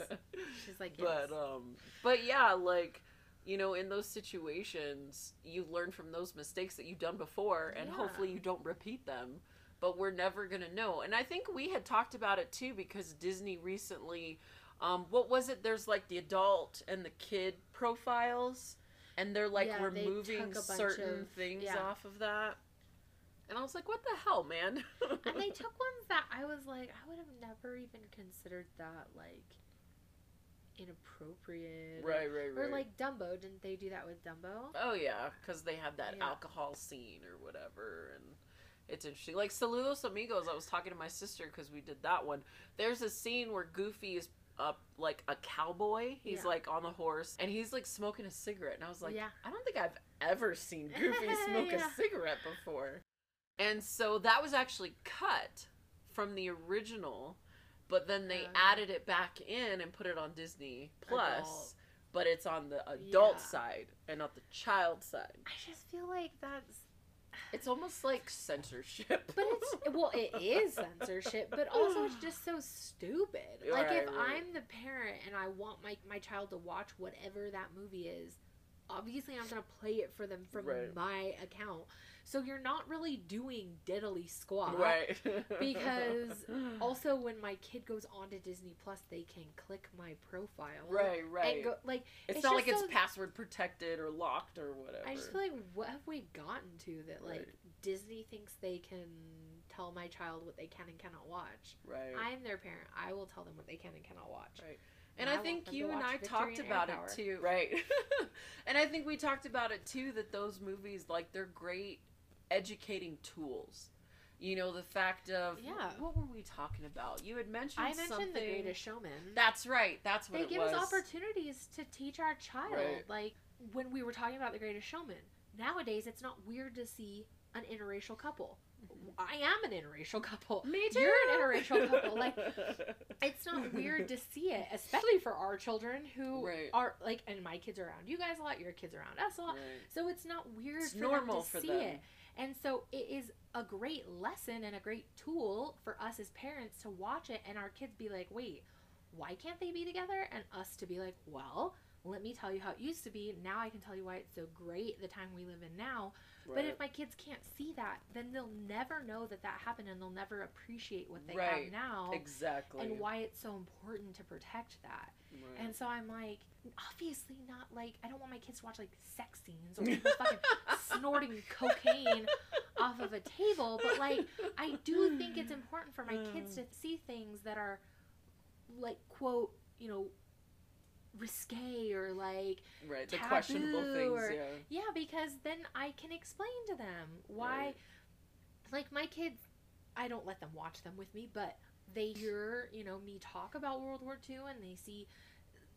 She's like, yes. But um but yeah, like you know, in those situations, you learn from those mistakes that you've done before and Yeah. hopefully you don't repeat them. But we're never going to know. And I think we had talked about it too because Disney recently um what was it? There's like the adult and the kid profiles and they're like Yeah, removing bunch certain of- things yeah. off of that. And I was like, what the hell, man? and they [LAUGHS] took ones that I was like, I would have never even considered that like inappropriate. right, right, right. Or like Dumbo, didn't they do that with Dumbo? Oh yeah, because they have that Yeah. alcohol scene or whatever, and it's interesting. Like Saludos Amigos, I was talking to my sister because we did that one. There's a scene where Goofy is up like a cowboy. He's Yeah. like on the horse, and he's like smoking a cigarette, and I was like, Yeah. I don't think I've ever seen Goofy [LAUGHS] smoke Yeah. a cigarette before. And so that was actually cut from the original, but then they Oh. added it back in and put it on Disney Plus Adult. but it's on the adult side and not the child side. I just feel like that's It's almost like censorship. But it's [LAUGHS] well, it is censorship, but also it's just so stupid. Like if right. I'm the parent and I want my my child to watch whatever that movie is, obviously I'm gonna play it for them from Right. my account. So you're not really doing diddly squat. right. [LAUGHS] Because [LAUGHS] Also, when my kid goes on to Disney Plus, they can click my profile. right, right. And go like it's, it's not like it's password protected or locked or whatever. I just feel like what have we gotten to that like Right. Disney thinks they can tell my child what they can and cannot watch. right. I'm their parent. I will tell them what they can and cannot watch. Right. And And I I think you and I Victory talked about it too, right? [LAUGHS] and I think we talked about it too that those movies, like, they're great educating tools. You know, the fact of Yeah. What were we talking about? You had mentioned I mentioned something. The Greatest Showman. That's right. That's what they it give was. us opportunities to teach our child. Right. Like when we were talking about The Greatest Showman. Nowadays, it's not weird to see an interracial couple. Mm-hmm. I am an interracial [LAUGHS] couple. Me too. You're an interracial couple. Like [LAUGHS] it's not weird to see it, especially for our children who Right. are like, and my kids are around you guys a lot. Your kids are around us a lot. Right. So it's not weird It's for normal them to for see them. it. And so it is a great lesson and a great tool for us as parents to watch it and our kids be like, wait, why can't they be together? And us to be like, well, let me tell you how it used to be. Now I can tell you why it's so great the time we live in now. But if my kids can't see that, then they'll never know that that happened and they'll never appreciate what they Right. have now exactly. and why it's so important to protect that. Right. And so I'm like, obviously not like I don't want my kids to watch like sex scenes or people fucking [LAUGHS] snorting cocaine off of a table, but like I do think it's important for my kids [SIGHS] to see things that are like quote, you know, risque or like right. The questionable things. or- yeah. yeah, because then I can explain to them why Right. like my kids I don't let them watch them with me, but they hear, you know, me talk about World War II and they see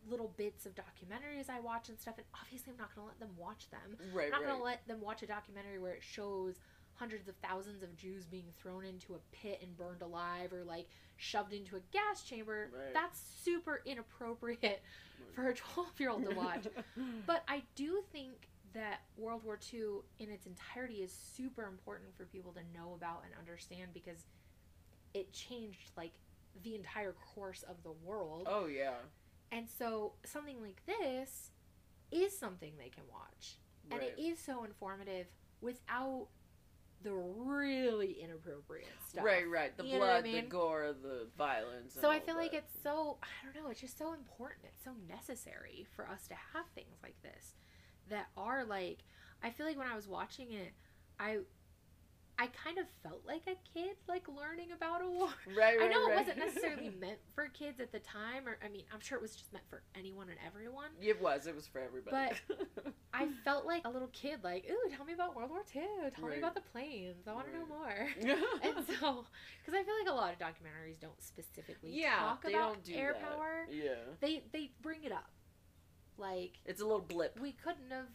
little bits of documentaries I watch and stuff and obviously I'm not going to let them watch them. Right. I'm not right. going to let them watch a documentary where it shows hundreds of thousands of Jews being thrown into a pit and burned alive or like shoved into a gas chamber. Right. That's super inappropriate for a 12 year old to watch. [LAUGHS] But I do think that World War II in its entirety is super important for people to know about and understand because it changed like the entire course of the world. oh yeah. And so something like this is something they can watch. And it is so informative without the really inappropriate stuff. Right, right. The You what I blood, the gore, the violence. So I feel like it's so I don't know, it's just so important. It's so necessary for us to have things like this that are like I feel like when I was watching it, I I kind of felt like a kid like learning about a war. right, [LAUGHS] right. I know right. it wasn't necessarily [LAUGHS] meant for kids at the time or I mean, I'm sure it was just meant for anyone and everyone. It was. It was for everybody. But [LAUGHS] I felt like a little kid like, "Ooh, tell me about World War II. Tell Right. me about the planes. I want to know more." and so because i feel like a lot of documentaries don't specifically yeah, talk they about don't do air that. power Yeah, they they bring it up like it's a little blip. we couldn't have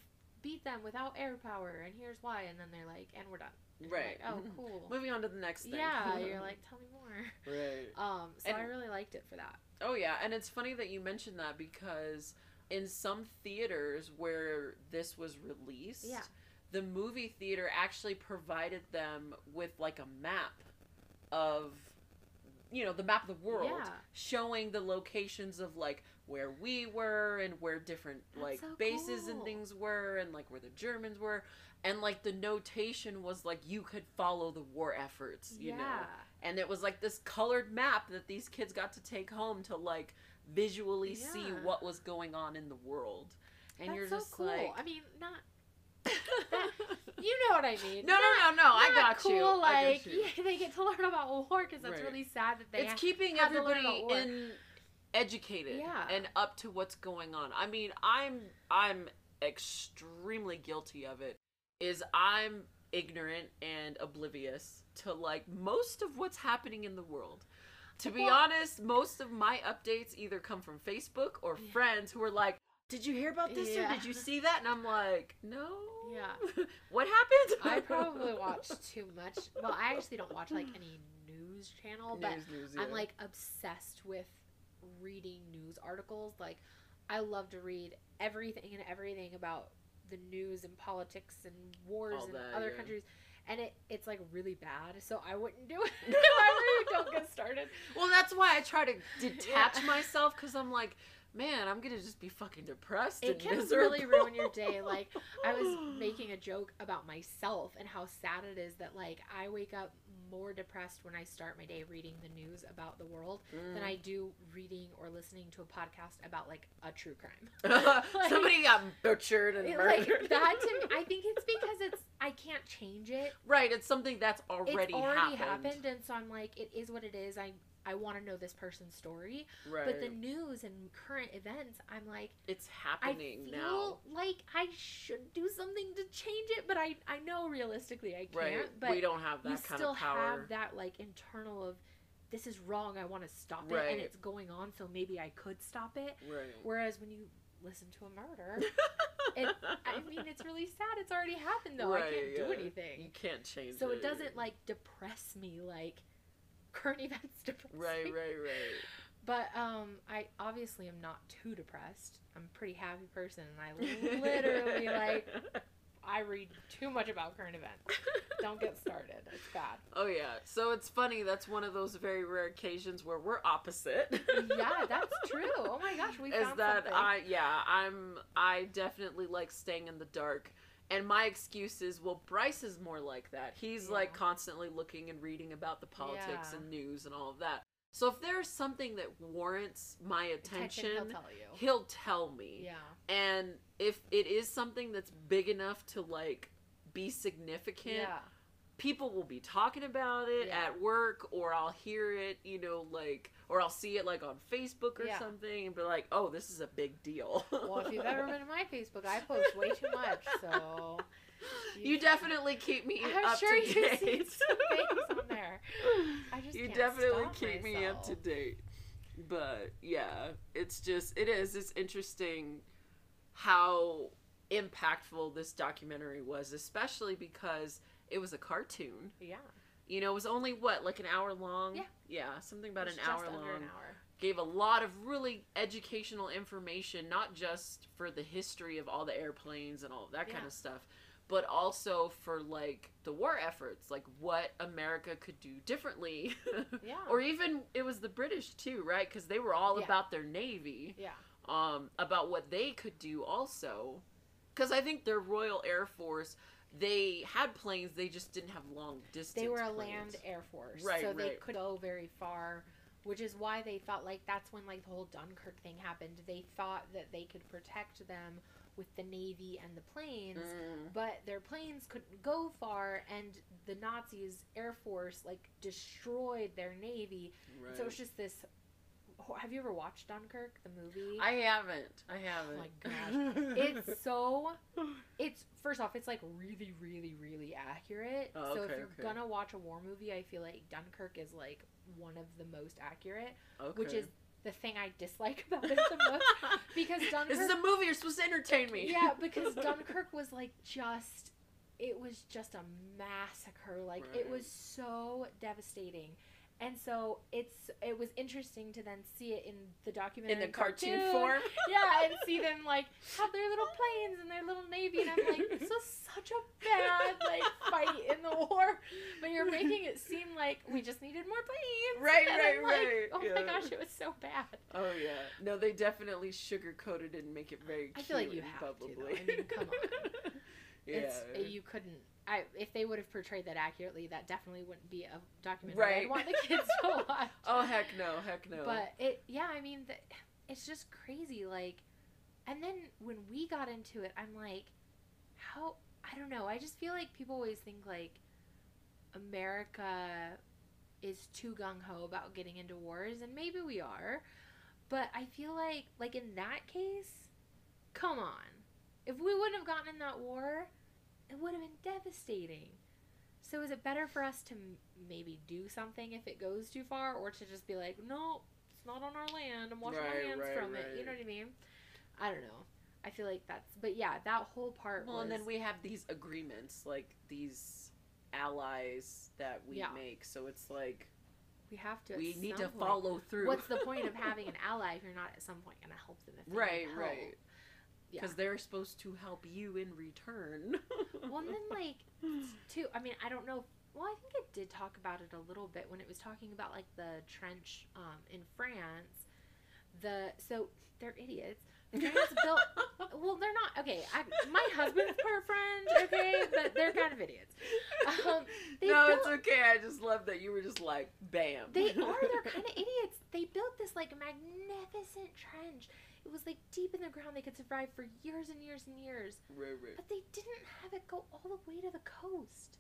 beat them without air power and here's why and then they're like and we're done Right. like, oh [LAUGHS] cool Moving on to the next thing. yeah [LAUGHS] you're like tell me more right. um so i really liked it for that Oh yeah, and it's funny that you mentioned that because in some theaters where this was released, Yeah. the movie theater actually provided them with like a map of you know, the map of the world Yeah. showing the locations of like where we were and where different That's like so bases and things were and like where the Germans were. And like the notation was like you could follow the war efforts, you yeah. Know and it was like this colored map that these kids got to take home to like visually see what was going on in the world. And That's you're so just cool. like i mean not [LAUGHS] you know what i mean. No no no no i got cool, you like got you. yeah, [LAUGHS] they get to learn about war because that's Right. really sad that they it's keeping had to learn everybody in educated Yeah. and up to what's going on i mean i'm i'm extremely guilty of it is i'm ignorant and oblivious to like most of what's happening in the world to be Well- honest most of my updates either come from facebook or Yeah. friends who are like did you hear about this or did you see that and i'm like no Yeah. [LAUGHS] what happened I [LAUGHS] probably watch too much. Well, I actually don't watch like any news channel, but News, news, I'm like obsessed with reading news articles. Like I love to read everything and everything about the news and politics and wars All that, other yeah. countries. And it, it's like really bad, so I wouldn't do [LAUGHS] it. [LAUGHS] I really don't get started. Well, that's why I try to [LAUGHS] detach Yeah. myself because I'm like, man, I'm gonna just be fucking depressed It can miserable. really ruin your day. [LAUGHS] Like I was making a joke about myself and how sad it is that like I wake up more depressed when I start my day reading the news about the world than Mm. I do reading or listening to a podcast about like a true crime. [LAUGHS] [LAUGHS] Somebody got butchered and murdered. like that to me, I think it's because it's I can't change it. right, it's something that's already, It's already happened. happened. and so I'm like, it is what it is. I I want to know this person's story, Right. but the news and current events, I'm like, it's happening I feel now. like I should do something to change it, but I I know realistically I can't. Right. But we don't have you that kind still of power. have that like internal of this is wrong. I want to stop it, Right. and it's going on, so maybe I could stop it. Right. Whereas when you listen to a murder, [LAUGHS] it, I mean, it's really sad. It's already happened though. I can't do anything. you can't change So it. So it doesn't like depress me like current [LAUGHS] events depress Right, right, right. But um, I obviously am not too depressed. I'm a pretty happy person, and I literally like [LAUGHS] I read too much about current events. Don't get started. It's bad. Oh yeah. So it's funny. That's one of those very rare occasions where we're opposite. Yeah, that's [LAUGHS] true. Oh my gosh, we Is found that something. I? Yeah, I'm. I definitely like staying in the dark. And my excuse is, well, Bryce is more like that. He's like constantly looking and reading about the politics Yeah. and news and all of that. So if there's something that warrants my attention, Attention, he'll tell you. he'll tell me. Yeah. And if it is something that's big enough to like be significant, Yeah. people will be talking about it Yeah. at work or I'll hear it, you know, like or I'll see it like on Facebook or Yeah. something and be like, "Oh, this is a big deal." Well, if you've ever been to my Facebook, I post way too much, so [LAUGHS] you definitely keep me up to date. I'm up sure to you've seen some things on there. I [LAUGHS] just you definitely keep me up to date. But yeah, it's just it is it's interesting how impactful this documentary was, especially because it was a cartoon. Yeah. You know, it was only what, like an hour long? Yeah. Yeah, something about an hour long. An hour. Gave a lot of really educational information, not just for the history of all the airplanes and all that kind of stuff, but also for like the war efforts, like what America could do differently. [LAUGHS] Yeah. or even it was the British too, right? Because they were all Yeah. about their navy, Yeah. um, about what they could do also. Because I think their Royal Air Force, they had planes, they just didn't have long distance. They were a planes. land air force, Right, so they could go very far, which is why they thought like that's when like the whole Dunkirk thing happened. They thought that they could protect them with the navy and the planes, Mm. but their planes couldn't go far, and the Nazis air force like destroyed their navy. Right. So it's just this. Have you ever watched Dunkirk, the movie? I haven't. I haven't. my [LAUGHS] gosh. it's so it's first off it's like really really really accurate Oh, so if you're okay. gonna watch a war movie i feel like dunkirk is like one of the most accurate okay. which is the thing i dislike about it the most [LAUGHS] because Dunkirk. this is a movie. You're supposed to entertain me. yeah because [LAUGHS] dunkirk was like just it was just a massacre like it was so devastating and so it's it was interesting to then see it in the documentary in the cartoon form. [LAUGHS] yeah, and see them like have their little planes and their little navy, and I'm like, this was such a bad like fight in the war, but you're making it seem like we just needed more planes. Right, And right, like, right, Oh yeah. my gosh, it was so bad. Oh yeah. No, they definitely sugar coated it and make it very. I feel like cute you have to, though. bubbly. I mean, come on. [LAUGHS] yeah. It's you couldn't. I if they would have portrayed that accurately, that definitely wouldn't be a documentary Right. I'd want the kids to [LAUGHS] watch. oh heck no, heck no. But it, yeah, I mean, the, it's just crazy. Like, and then when we got into it, I'm like, how? I don't know. I just feel like people always think like America is too gung ho about getting into wars, and maybe we are. But I feel like, like in that case, come on. If we wouldn't have gotten in that war, it would have been devastating. So is it better for us to m- maybe do something if it goes too far, or to just be like, no, it's not on our land. I'm washing Right, my hands right, from it. You know what I mean? I don't know. I feel like that's, but yeah, that whole part. well, was, and then we have these agreements, like these allies that we Yeah. make. So it's like, we have to. we need to point. follow through. What's the point of [LAUGHS] having an ally if you're not at some point going to help them? If they need right, help? right. Yeah. Because they're supposed to help you in return. [LAUGHS] Well, and then like [LAUGHS] too. I mean, I don't know. Well, I think it did talk about it a little bit when it was talking about like the trench um, in France. The so they're idiots. France [LAUGHS] built. Well, they're not okay. I, my husband's part French, okay, but they're kind of idiots. Um, no, built, it's okay. I just love that you were just like, bam. They are. They're kind of idiots. They built this like magnificent trench. It was like deep in the ground. They could survive for years and years and years. right, right. But they didn't have it go all the way to the coast.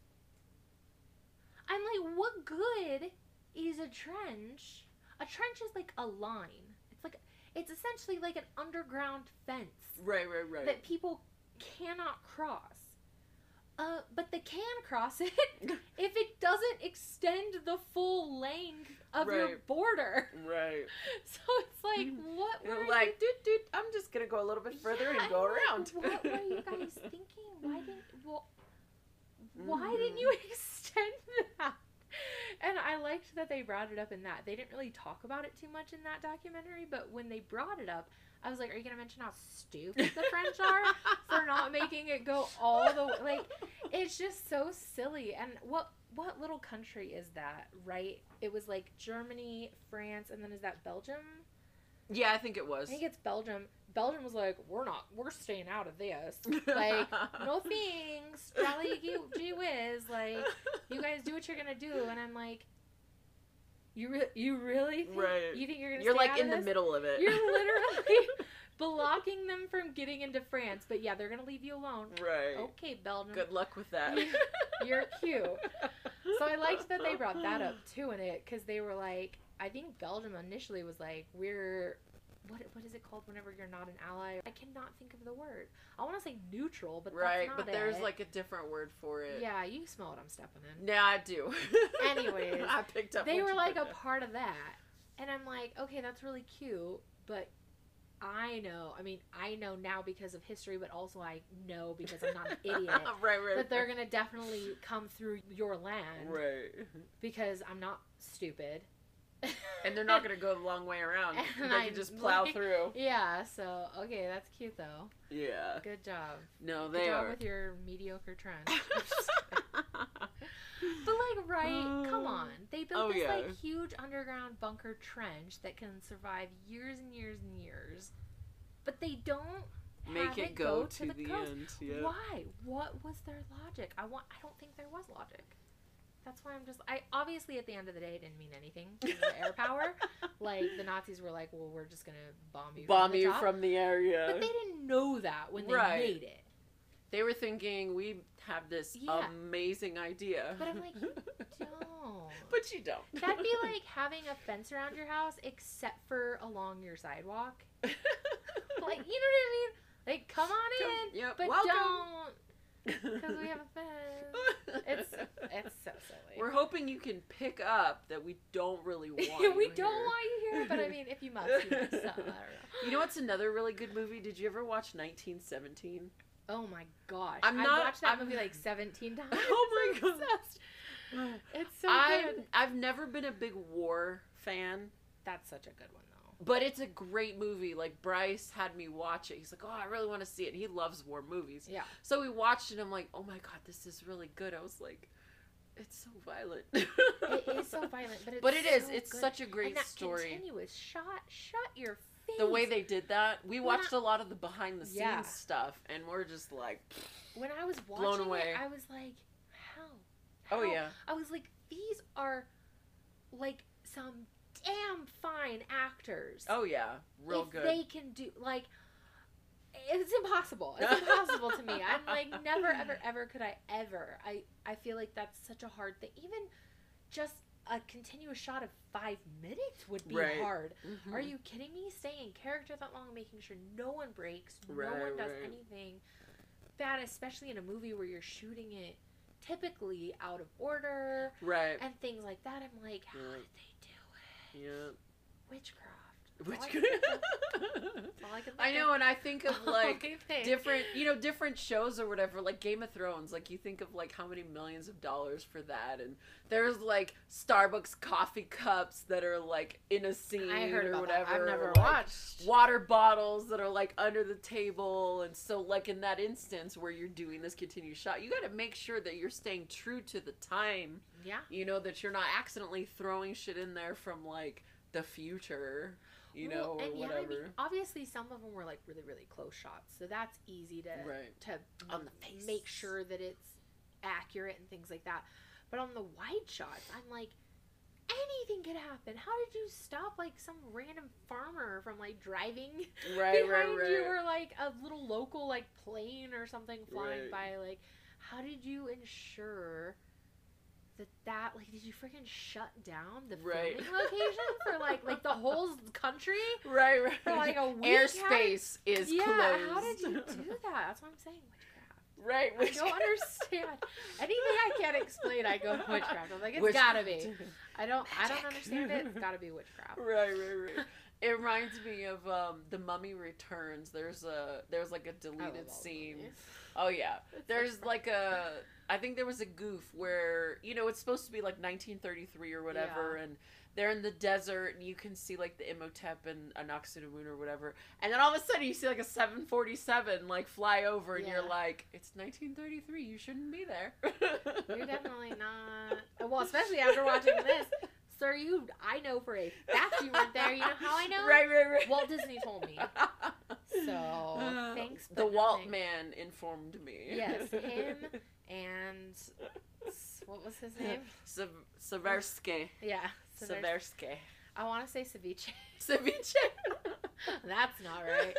I'm like, what good is a trench? A trench is like a line. It's like it's essentially like an underground fence Right, right, right. that people cannot cross. Uh, but they can cross it [LAUGHS] if it doesn't extend the full length of your border. right. [LAUGHS] So it's like, what You're were you like, dude, dude, I'm just gonna go a little bit [LAUGHS] further Yeah, and go around. what were you guys [LAUGHS] thinking? Why didn't well, why Mhm. didn't you extend that? And I liked that they brought it up in that. They didn't really talk about it too much in that documentary, but when they brought it up, I was like, "Are you gonna mention how stupid the French are for not making it go all the way?" Like, it's just so silly. And what what little country is that? Right? It was like Germany, France, and then is that Belgium? Yeah, I think it was. I think it's Belgium. Belgium was like, we're not, we're staying out of this. [LAUGHS] Like, no thanks, jolly gee, whiz. Like, you [LAUGHS] guys do what you're gonna do, and I'm like, you re- you really think, Right. you think you're gonna You're like in the this? middle of it. You're literally [LAUGHS] blocking them from getting into France, but yeah, they're gonna leave you alone. right. Okay, Belgium, Good luck with that. [LAUGHS] you're cute. [LAUGHS] So I liked that they brought that up too in it because they were like, I think Belgium initially was like, we're. What, what is it called whenever you're not an ally? I cannot think of the word. I want to say neutral, but right, that's not but there's it. like a different word for it. yeah, you smell what I'm stepping in. Yeah, I do. [LAUGHS] Anyways, I picked up. They were like a part of that, and I'm like, okay, that's really cute, but I know. I mean, I know now because of history, but also I know because I'm not an idiot [LAUGHS] right, right. that they're gonna definitely come through your land Right. because I'm not stupid. And they're not gonna go the long way around. And [LAUGHS] they I'm can just plow like- [LAUGHS] through. Yeah, so okay, that's cute though. Yeah. Good job. No, they Good job are. with your mediocre trench. But like, right? Come Uh, on. They built oh, this yeah. like huge underground bunker trench that can survive years and years and years, but they don't Make have it go, to, the, the, coast. end. Yeah. Why? What was their logic? I want. I don't think there was logic. That's why I'm just. I obviously at the end of the day it didn't mean anything. the air power. [LAUGHS] Like the Nazis were like, well, we're just gonna bomb you. Bomb from you top. from the area. But they didn't know that when they Right. made it. They were thinking we have this Yeah. amazing idea. But I'm like, you [LAUGHS] don't. but you don't. That'd be [LAUGHS] like having a fence around your house except for along your sidewalk. [LAUGHS] Like, you know what I mean? Like, come on in, yep, but welcome. don't because we have a fence. It's it's so silly. We're hoping you can pick up that we don't really want. we don't here. want you here, but I mean, if you must, you must. So, I don't know. You know what's another really good movie? Did you ever watch 1917? Oh my gosh! I'm I've not- watched that I'm- movie like seventeen [LAUGHS] times. Oh my obsessed. It's so I've good. I've never been a big war fan, That's such a good one though. but it's a great movie. Like Bryce had me watch it. He's like, "Oh, I really want to see it." And he loves war movies. Yeah. So we watched it. and I'm like, "Oh my god, this is really good." I was like, "It's so violent." [LAUGHS] It is so violent, but it's But it is. so It's good. such a great and that story. continuous shot. Shut your The way they did that, we When watched a lot of the behind the scenes Yeah. stuff, and we're just like, when I was watching blown away. it, I was like, how? "Oh yeah, I was like, these are like some damn fine actors. oh yeah, real if good." They can do like. It's impossible. It's impossible to me. I'm like never, ever, [LAUGHS] ever could I ever. I I feel like that's such a hard thing. Even just a continuous shot of five minutes would be Right. hard. Mhm. Are you kidding me? Staying in character that long, making sure no one breaks, no one does right. anything bad, especially in a movie where you're shooting it typically out of order right? and things like that. I'm like, how Yeah. did they do it? Yeah. Witchcraft. Which [LAUGHS] I could... can think of. That's all I I know, and I think of [LAUGHS] oh, like think. different, you know, different shows or whatever, like Game of Thrones. Like you think of like how many millions of dollars for that, and there's like Starbucks coffee cups that are like in a scene I heard or whatever. that. I've never or, like, watched. water bottles that are like under the table and so like in that instance where you're doing this continuous shot you got to make sure that you're staying true to the time Yeah. you know that you're not accidentally throwing shit in there from like the future you know or and yeah, whatever I mean, obviously some of them were like really, really close shots, so that's easy to right to On the face. make sure that it's accurate and things like that. But on the wide shots, I'm like, anything could happen. How did you stop like some random farmer from like driving right behind right right you, or like a little local like plane or something flying Right. by? Like, how did you ensure? That, that like did you freaking shut down the Right. filming location for like like the whole country [LAUGHS] right right for like a week? airspace is yeah, closed how did you do [LAUGHS] that? That's what I'm saying. Witchcraft. right I don't understand anything I can't explain. I go witchcraft. I'm like, it's Witchcraft. gotta be. I don't. I don't understand it. It's gotta be [LAUGHS] witchcraft. right right right it reminds me of um the mummy returns there's a there's like a deleted scene movies. oh yeah It's there's fun. like a i think there was a goof where you know it's supposed to be like 1933 or whatever Yeah. and they're in the desert and you can see like the imhotep and Anck-su-namun or whatever and then all of a sudden you see like a 747 like fly over and you're like it's 1933 you shouldn't be there You're [LAUGHS] definitely not. Well, especially after watching this, sir. You, I know for a fact you weren't there. You know how I know? [LAUGHS] right right right Walt Disney told me. [LAUGHS] So uh, thanks. the walt nothing. man informed me Yes, [LAUGHS] him and what was his name? Sev- Seversky. Yeah, Sever- Seversky. I want to say ceviche. Ceviche. [LAUGHS] [LAUGHS] That's not right.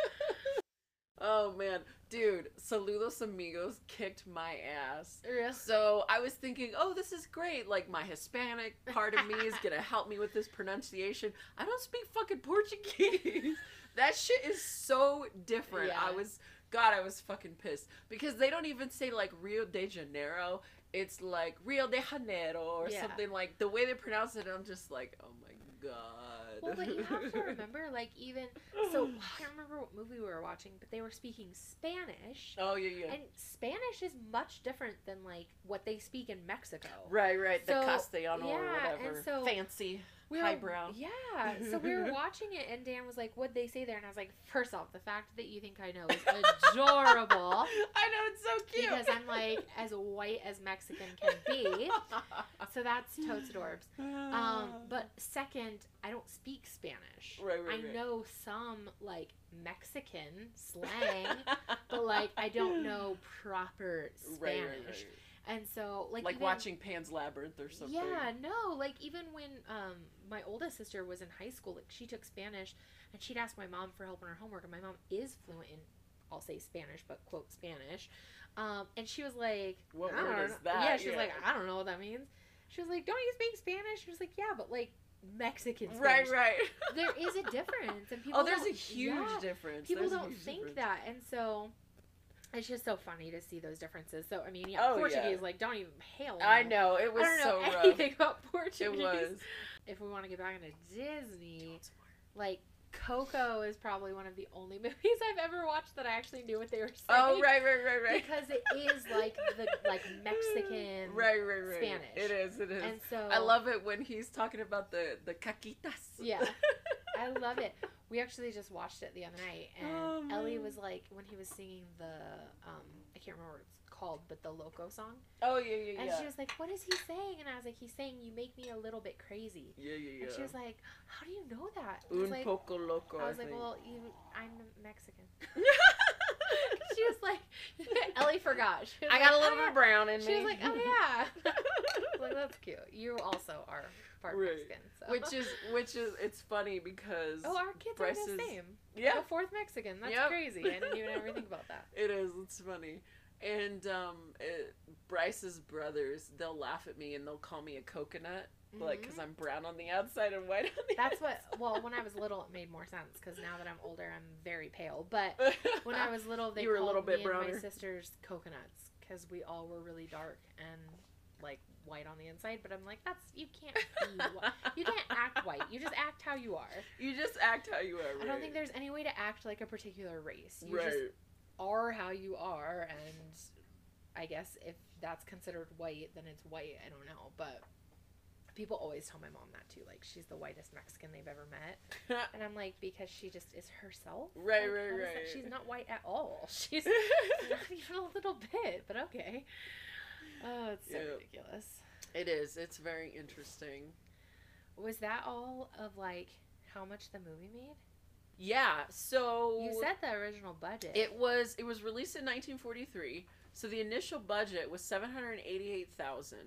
oh man, dude, Saludos Amigos kicked my ass. Real- So I was thinking, oh, this is great. Like my Hispanic part of me is gonna help me with this pronunciation. I don't speak fucking Portuguese. That shit is so different. Yeah. I was, God, I was fucking pissed because they don't even say like Rio de Janeiro. It's like Rio de Janeiro or Yeah. something like the way they pronounce it. I'm just like, oh my god. Well, but you have to [LAUGHS] remember, like, even so, I can't remember what movie we were watching, but they were speaking Spanish, Oh yeah, yeah. and Spanish is much different than like what they speak in Mexico. Right, right. The So, Castellano or yeah, and whatever. so Fancy. We were, Highbrow. Yeah. So we were [LAUGHS] watching it, and Dan was like, "What'd they say there?" And I was like, first off, the fact that you think I know is adorable." [LAUGHS] I know it's so cute. because I'm like as white as Mexican can be. [LAUGHS] So that's totes adorbs. [SIGHS] Um, but second, I don't speak Spanish. Right, right, I right. know some like Mexican slang, but like I don't know proper Spanish. Right, right. And so like Like even- watching Pan's Labyrinth or something. Yeah, no, like even when um my oldest sister was in high school, like she took Spanish and she'd ask my mom for help on her homework and my mom is fluent in I'll say Spanish, but quote Spanish. Um and she was like What word is that? Yeah, she was like, I don't know what that means. She was like, Don't you speak Spanish? She was like, Yeah, but like Mexican Spanish. Right, right. There is a difference and [LAUGHS] people oh, there's a huge yeah, difference. people There's don't think difference. that and so it's just so funny to see those differences. So I mean, yeah, Oh, yeah. Portuguese, like don't even hail. I know it was I was don't so know rough. anything about [LAUGHS] Portuguese. It was. If we want to get back into Disney, like Coco is probably one of the only [LAUGHS] movies I've ever watched that I actually knew what they were oh, saying. Oh right, right, right, right. Because it is like the like [LAUGHS] Mexican. Right, right, right. Spanish. It is. It is. And so I love it when he's talking about the the caquitas. Yeah. I love it. We actually just watched it the other night, [LAUGHS] and Oh, Ellie was like, when he was singing the, um, I can't remember what it's called, but the Loco song, oh yeah, yeah, and yeah. And she was like, "What is he saying?" And I was like, "He's saying you make me a little bit crazy." yeah, yeah, yeah. And she was like, "How do you know that?" I Un like, poco loco. I was like, think. "Well, you, I'm Mexican." [LAUGHS] [LAUGHS] she was like, [LAUGHS] Ellie forgot. I got a like, little bit of brown in She me. She was like, "Oh yeah." [LAUGHS] Like that's cute. You also are part Right. Mexican, so. which is which is it's funny because oh, our kids are Bryce's- the same. yeah The fourth Mexican. That's Yep. crazy. I didn't even ever think about that. it is it's funny and um it, Bryce's brothers they'll laugh at me and they'll call me a coconut like because. Mm-hmm. I'm brown on the outside and white [LAUGHS] on the That's what. Well, when I was little, it made more sense because now that I'm older, I'm very pale. But [LAUGHS] when I was little, they You were a called little bit me and my sisters coconuts because we all were really dark and like white on the inside, but I'm like, that's you can't be. [LAUGHS] You can't act white. You just act how you are. You just act how you are. I don't think there's any way to act like a particular race. You right. just are how you are, and I guess if that's considered white, then it's white. I don't know, but people always tell my mom that too. Like she's the whitest Mexican they've ever met, [LAUGHS] and I'm like because she just is herself. Right, Like, right, right. that- She's not white at all. [LAUGHS] She's [LAUGHS] not even a little bit, but okay. Oh, it's so Yeah. ridiculous. it is. It's very interesting. Was that all of like how much the movie made? Yeah. So You said the original budget. It was it was released in 1943. So the initial budget was 788,000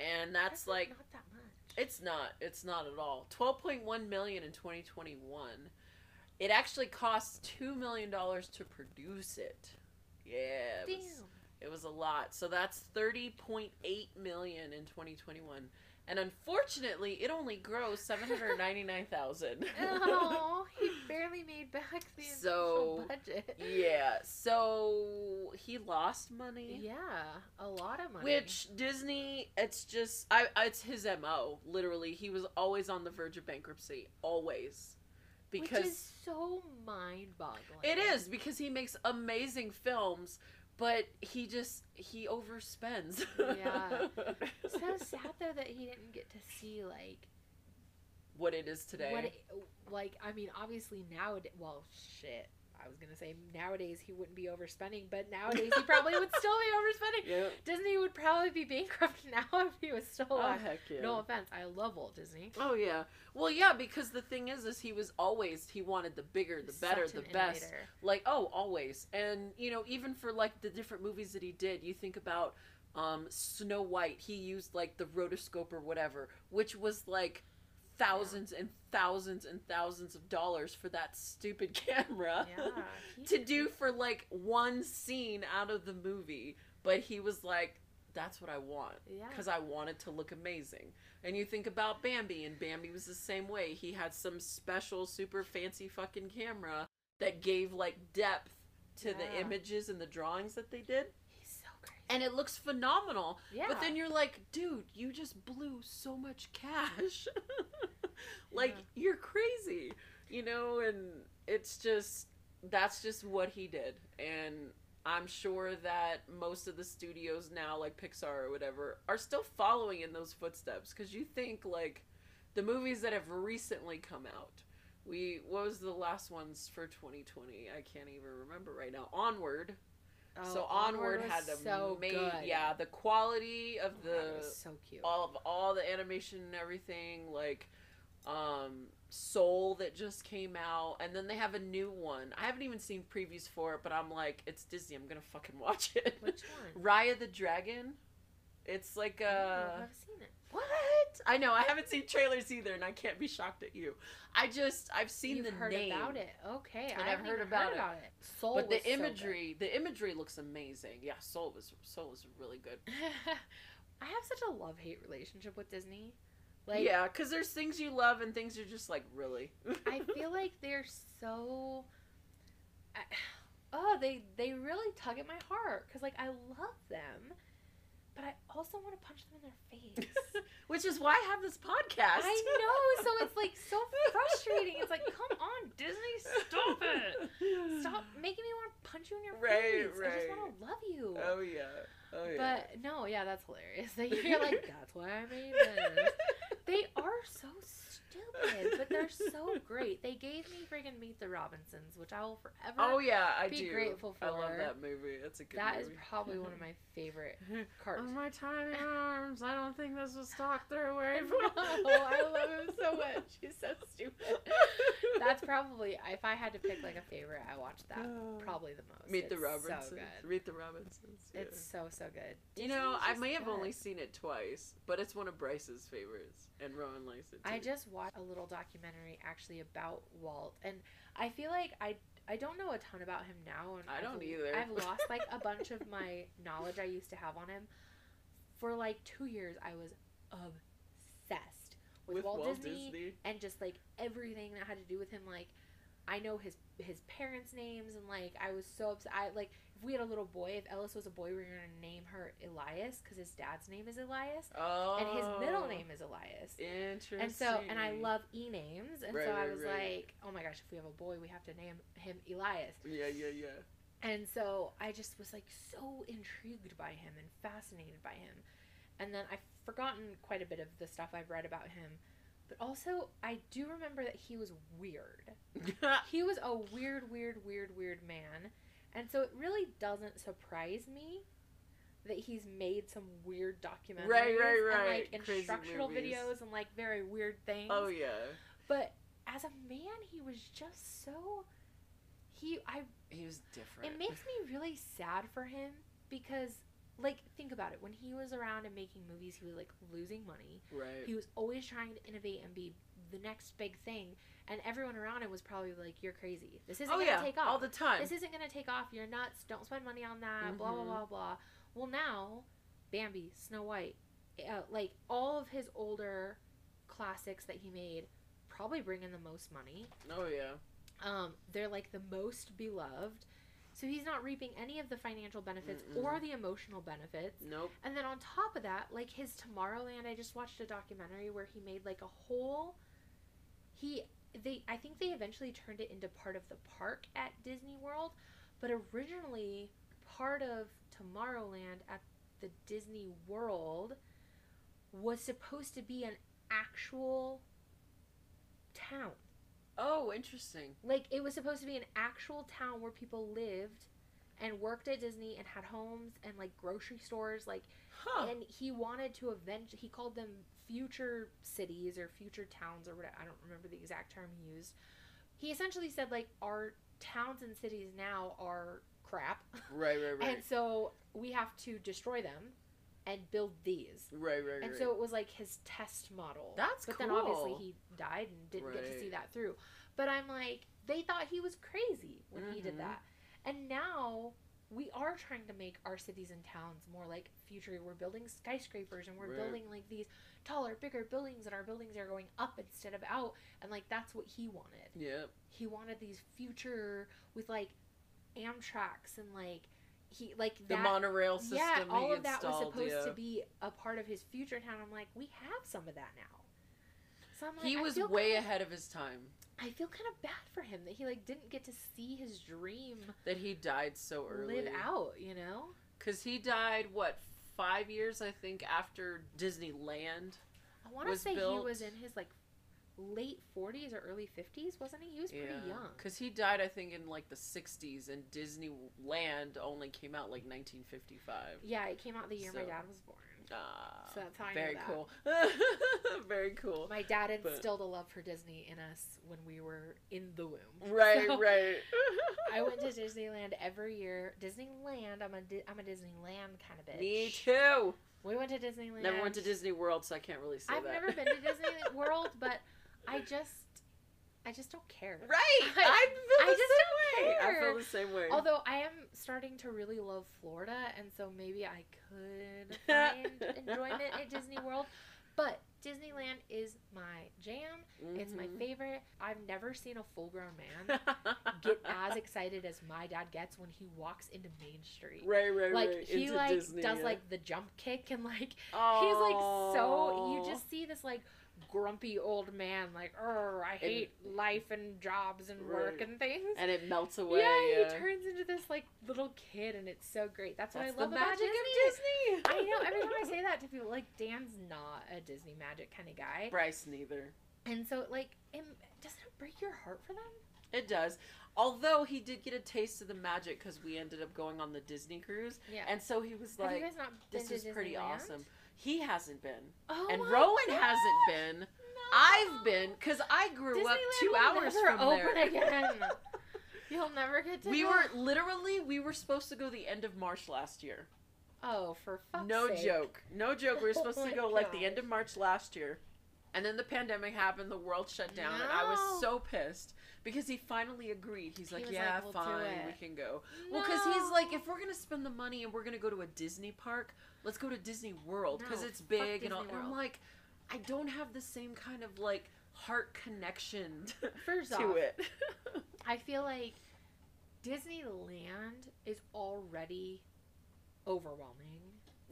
and that's like not that much. it's not it's not at all. 12.1 million in 2021. It actually costs 2 million dollars to produce it. Yeah. It Damn. was, it was a lot. So that's 30.8 million in 2021. And unfortunately, it only grows 799,000. oh, [LAUGHS] he [LAUGHS] barely made back the So, initial budget. Yeah, so he lost money. Yeah, a lot of money. Which Disney, it's just, I, it's his mo. Literally, he was always on the verge of bankruptcy, always, Because Which is so mind-boggling. it is because he makes amazing films, but he just he overspends. Yeah. [LAUGHS] so sad though that he didn't get to see like what it is today. what it, like I mean obviously nowadays well shit I was gonna say nowadays he wouldn't be overspending but nowadays he probably would [LAUGHS] still be overspending yeah. Disney would probably be bankrupt [LAUGHS] now if he was still Oh alive heck yeah. no offense I love Walt Disney Oh yeah. Well, yeah, because the thing is, is he was always he wanted the bigger, the better, the best. innovator. Like oh, always. And you know, even for like the different movies that he did, you think about um Snow White. He used like the rotoscope or whatever, which was like thousands and thousands and thousands of dollars for that stupid [LAUGHS] camera yeah [LAUGHS] to do for like one scene out of the movie. But he was like, "That's what I want." yeah because I wanted to look amazing. And you think about Bambi, and Bambi was the same way. He had some special, super fancy fucking camera that gave like depth to the images and the drawings that they did. He's so crazy And it looks phenomenal. yeah But then you're like, dude, you just blew so much cash. [LAUGHS] like, you're crazy. You know, and it's just, that's just what he did. And I'm sure that most of the studios now, like Pixar or whatever, are still following in those footsteps. Because you think, like, the movies that have recently come out. We what was the last ones for 2020? I can't even remember right now. Onward. Oh, so Onward, had a so made good. yeah the quality of Oh, the was so cute all of all the animation and everything like um Soul that just came out and then they have a new one. I haven't even seen previews for it, but I'm like it's Disney. I'm going to fucking [LAUGHS] watch it. which one Raya the Dragon. It's like I don't uh I've seen it what? I know. I haven't seen trailers either, and I can't be shocked at you. I just I've seen You've the heard name about it. Okay, I I've haven't heard about heard it. about it. Soul but the was so imagery, the imagery looks amazing. Yeah, Soul was Soul was really good. [LAUGHS] I have such a love hate relationship with Disney. Like, yeah, because there's things you love and things you're just like really. [LAUGHS] I feel like they're so. I, [SIGHS] oh, they they really tug at my heart because like I love them, but I also want to punch them in their face. [LAUGHS] Which is why I have this podcast. I know, so it's like so [LAUGHS] frustrating. It's like, come on, Disney, stop it. Stop [SIGHS] making me want to punch you in your Right, face. I just want to love you. Oh yeah. Oh yeah. But no, yeah, that's hilarious. [LAUGHS] That you're like, that's why I made this. They are so stupid, but they're so [LAUGHS] great. They gave me friggin' Meet the Robinsons, which I will forever. oh yeah, I be do. grateful for. I love that movie. It's a good That is movie. probably one of my [LAUGHS] favorite cartoons. my tiny [LAUGHS] arms, I don't think this was talk through away no, I love him so much. He's so stupid. That's probably if I had to pick like a favorite, I watched that uh, probably the most. Meet the Robinsons. So. Meet the Robinsons. yeah. It's so so good. You know, I may have good. only seen it twice, but it's one of Bryce's favorites, and Rowan likes it too. I just watched a little documentary actually about Walt, and I feel like I I don't know a ton about him now. And I I've- don't either. I've [LAUGHS] lost like a bunch of my knowledge I used to have on him. For like two years, I was obsessed with, Walt, Disney, and just like everything that had to do with him. Like I know his his parents' names and like I was so upset. I like if we had a little boy, if Ellis was a boy, we were gonna name her Elias because his dad's name is Elias Oh. and his middle name is Elias. Interesting. And so, and I love e names, and Right, so I was right. like, oh my gosh, if we have a boy, we have to name him Elias. Yeah, yeah, yeah. And so I just was like so intrigued by him and fascinated by him. And then I've forgotten quite a bit of the stuff I've read about him. But also, I do remember that he was weird. [LAUGHS] He was a weird, weird, weird, weird man. And so it really doesn't surprise me that he's made some weird documentaries Right, right, and right. like Crazy instructional movies. videos and like very weird things. oh yeah. But as a man, he was just so he I He was different. it makes me really sad for him because like think about it when he was around and making movies he was like losing money right. he was always trying to innovate and be the next big thing and everyone around him was probably like you're crazy this isn't oh gonna yeah. take off All the time. this isn't gonna take off you're nuts don't spend money on that blah blah Mhm. blah blah well now bambi snow white uh, like all of his older classics that he made probably bring in the most money oh yeah. um, they're like the most beloved. So he's not reaping any of the financial benefits Mm-mm. or the emotional benefits. Nope. And then on top of that, like his Tomorrowland, I just watched a documentary where he made like a whole he they I think they eventually turned it into part of the park at Disney World, but originally part of Tomorrowland at the Disney World was supposed to be an actual town. Oh, interesting. Like it was supposed to be an actual town where people lived and worked at Disney and had homes and like grocery stores like Huh. and he wanted to eventually he called them future cities or future towns or whatever I don't remember the exact term he used. He essentially said like our towns and cities now are crap right, right, [LAUGHS] right. and so we have to destroy them and build these. right, right, And right. so it was like his test model. That's but then obviously he died and didn't get to see that through. But I'm like, they thought he was crazy when he did Mhm. that. And now we are trying to make our cities and towns more like future. We're building skyscrapers and we're Right. building like these taller, bigger buildings, and our buildings are going up instead of out. And like that's what he wanted. Yeah. He wanted these future with like Amtrak's and like he like The monorail system. yeah, all of that was supposed yeah. to be a part of his future town. I'm like, we have some of that now. So I'm like, He was way kinda, ahead of his time. I feel kind of bad for him that he like didn't get to see his dream That he died so early. live out. You know? Because he died, what, five years, I think, after Disneyland? I want to say he was in his like late 40s or early 50s, wasn't he? He was pretty young. Because he died, I think, in like the 60s, and Disneyland only came out like 1955. Yeah, it came out the year my dad was born. Ah, So that's how I know very cool. [LAUGHS] very cool. My dad But- instilled a love for Disney in us when we were in the womb. [LAUGHS] Right, So- right. I went to [LAUGHS] Disneyland every year. Disneyland, I'm a Di- I'm a Disneyland kind of bitch. Me too. We went to Disneyland. Never went to Disney World, so I can't really say that. I've never been to Disney World, but I just I just don't care. Right. [LAUGHS] I, I- feel I the just same don't way. I feel the same way. Although I am starting to really love Florida, and so maybe I could [LAUGHS] find enjoyment at Disney World. But Disneyland is my jam. It's my Mhm. favorite. I've never seen a full grown man [LAUGHS] get as excited as my dad gets when he walks into Main Street. right, right, Like right. he Into like Disney, does yeah. like the jump kick and like he's like so you just see this like grumpy old man like oh I hate life and jobs and work and things. and it melts away. yeah, Yeah, he turns into this like little kid and it's so great. That's, That's what I love the about magic Disney. of Disney. [LAUGHS] I know every time I say [LAUGHS] that to people like Dan's not a Disney magic kind of guy. Bryce neither. And so like it, doesn't it break your heart for them? It does. Although he did get a taste of the magic because we ended up going on the Disney cruise, Yeah. and so he was like, guys not been "This is pretty awesome." He hasn't been, Oh and Rowan God. hasn't been. No. I've been because I grew up two hours from open there. [LAUGHS] again. You'll never get to we go. were literally we were supposed to go the end of March last year. Oh, for fuck's no sake. joke, no joke. We were [LAUGHS] supposed Oh to go like the end of March last year, and then the pandemic happened. The world shut down, and I was so pissed because he finally agreed. He's He like, "Yeah, like, "We'll fine, we can go." Well, because he's like, if we're gonna spend the money and we're gonna go to a Disney park, let's go to Disney World because No, it's big and all. And I'm like, I don't have the same kind of like heart connection [LAUGHS] First to off, it. [LAUGHS] I feel like Disneyland is already overwhelming.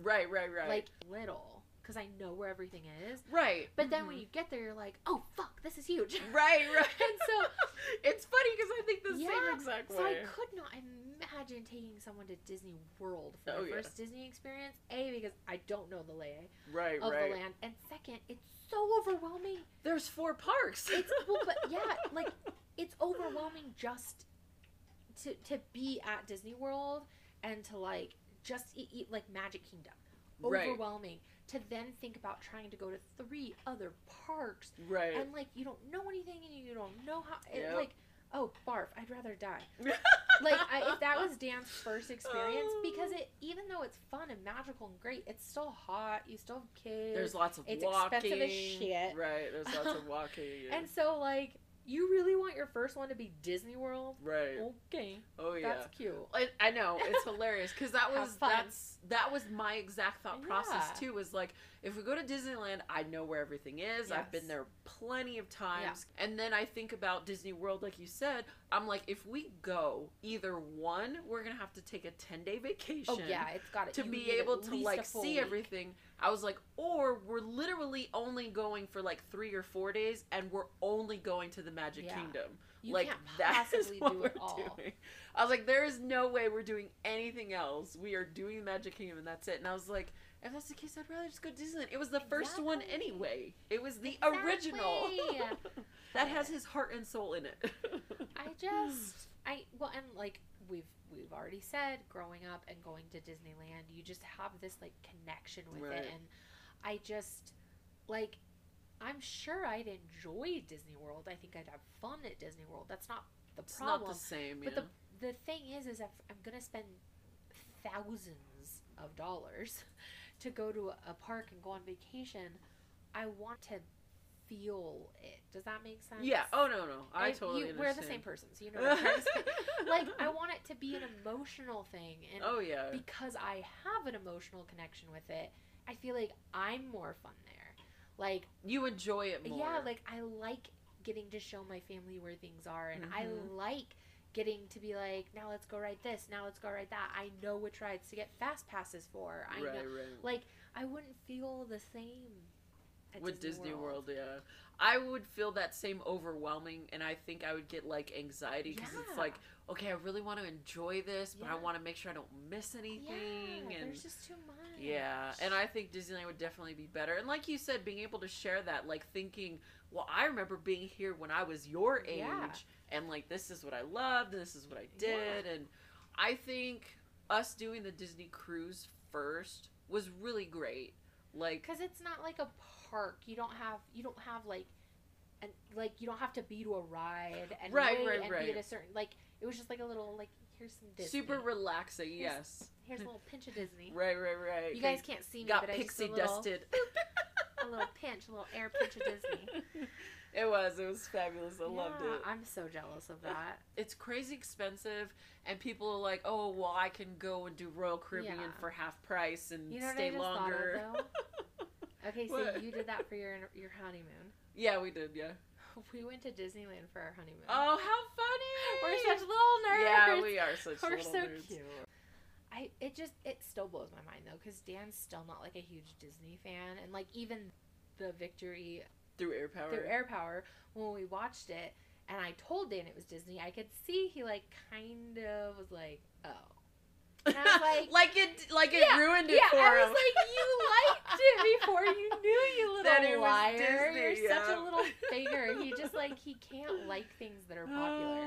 right, right, right. Like little, because I know where everything is. right. But then when Mhm. you get there, you're like, oh fuck, this is huge. Right, right. [LAUGHS] And so- it's funny because I think the Yeah, same exact So I could not imagine taking someone to Disney World for Oh, their yeah. first Disney experience. A because I don't know the lay right, of right. the land, and second, it's so overwhelming. There's four parks. It's well, but [LAUGHS] yeah, like it's overwhelming just to to be at Disney World and to like just eat, eat like Magic Kingdom. Right. Overwhelming to then think about trying to go to three other parks right. and like you don't know anything and you don't know how it, Yep. like oh barf I'd rather die [LAUGHS] like I, if that was Dan's first experience because Oh. it even though it's fun and magical and great it's still hot you still have kids There's lots of It's walking. expensive as shit. Right. There's lots of [LAUGHS] walking. and so like you really want your first one to be Disney World right. okay Oh yeah. that's cute I, I know it's hilarious because that was that's that was my exact thought process Yeah. too. Was like if we go to Disneyland, I know where everything is. I've been there plenty of times, and then I think about Disney World, like you said. I'm like, if we go, either one, we're gonna have to take a ten day oh, vacation. oh yeah it's got it To You be able to like see week. everything, I was like, or we're literally only going for like three or four days, and we're only going to the Magic Yeah. Kingdom you like that is what do we're it all doing. I was like, there is no way we're doing anything else. We are doing the Magic Kingdom, and that's it. And I was like, if that's the case, I'd rather just go to Disneyland. It was the first one anyway. It was the Exactly. original. [LAUGHS] that has his heart and soul in it. I just [LAUGHS] I well and like we've we've already said growing up and going to Disneyland you just have this like connection with Right. it and I just like I'm sure I'd enjoy Disney World. I think I'd have fun at Disney World. That's not the it's problem. not the same. But yeah. the the thing is is if I'm going to spend thousands of dollars [LAUGHS] to go to a park and go on vacation, I want to feel it. Does that make sense? yeah. Oh no, no. I, I- totally you, understand. We're the same person, so you know what I'm trying to say. Like, I want it to be an emotional thing, and oh yeah. because I have an emotional connection with it, I feel like I'm more fun there. Like, you enjoy it more. yeah, like I like getting to show my family where things are, and I Mhm. like getting to be like, now let's go ride this, now let's go ride that. I know which rides to get fast passes for. I right, know, right. like, I wouldn't feel the same at with Disney, World. yeah. I would feel that same overwhelming, and I think I would get like anxiety because it's like, okay, I really want to enjoy this, but I want to make sure I don't miss anything. Yeah, and there's just too much. yeah, and I think Disneyland would definitely be better. And like you said, being able to share that, like thinking, well, I remember being here when I was your age, Yeah. and like this is what I loved, this is what I did, and I think us doing the Disney cruise first was really great. Like, because it's not like a park. You don't have you don't have like, and like you don't have to be to a ride and Right, right, and right. be at a certain like. It was just like a little like here's some Disney. super relaxing, Here's- yes. Here's a little [LAUGHS] pinch of Disney. Right, right, right. You guys can't see me, got but I just pixie a little, dusted. [LAUGHS] a little pinch, a little air pinch of Disney. [LAUGHS] it was. It was fabulous. I loved it. I'm so jealous of that. It's crazy expensive, and people are like, "Oh, well, I can go and do Royal Caribbean Yeah. for half price and You know stay longer." of Okay, so What? you did that for your your honeymoon. [LAUGHS] yeah, we did. Yeah. We went to Disneyland for our honeymoon. Oh, how funny! We're such little nerds. Yeah, we are such We're little so nerds. cute. I it just it still blows my mind though because Dan's still not like a huge Disney fan and like even the Victory Through air power. through Air Power when we watched it and I told Dan it was Disney I could see he like kind of was like oh And I was [LAUGHS] like- like it, like it Yeah, ruined it yeah for I was like you liked it before you knew you [LAUGHS] little That liar Disney, you're such a little [LAUGHS] faker he just like he can't like things that are popular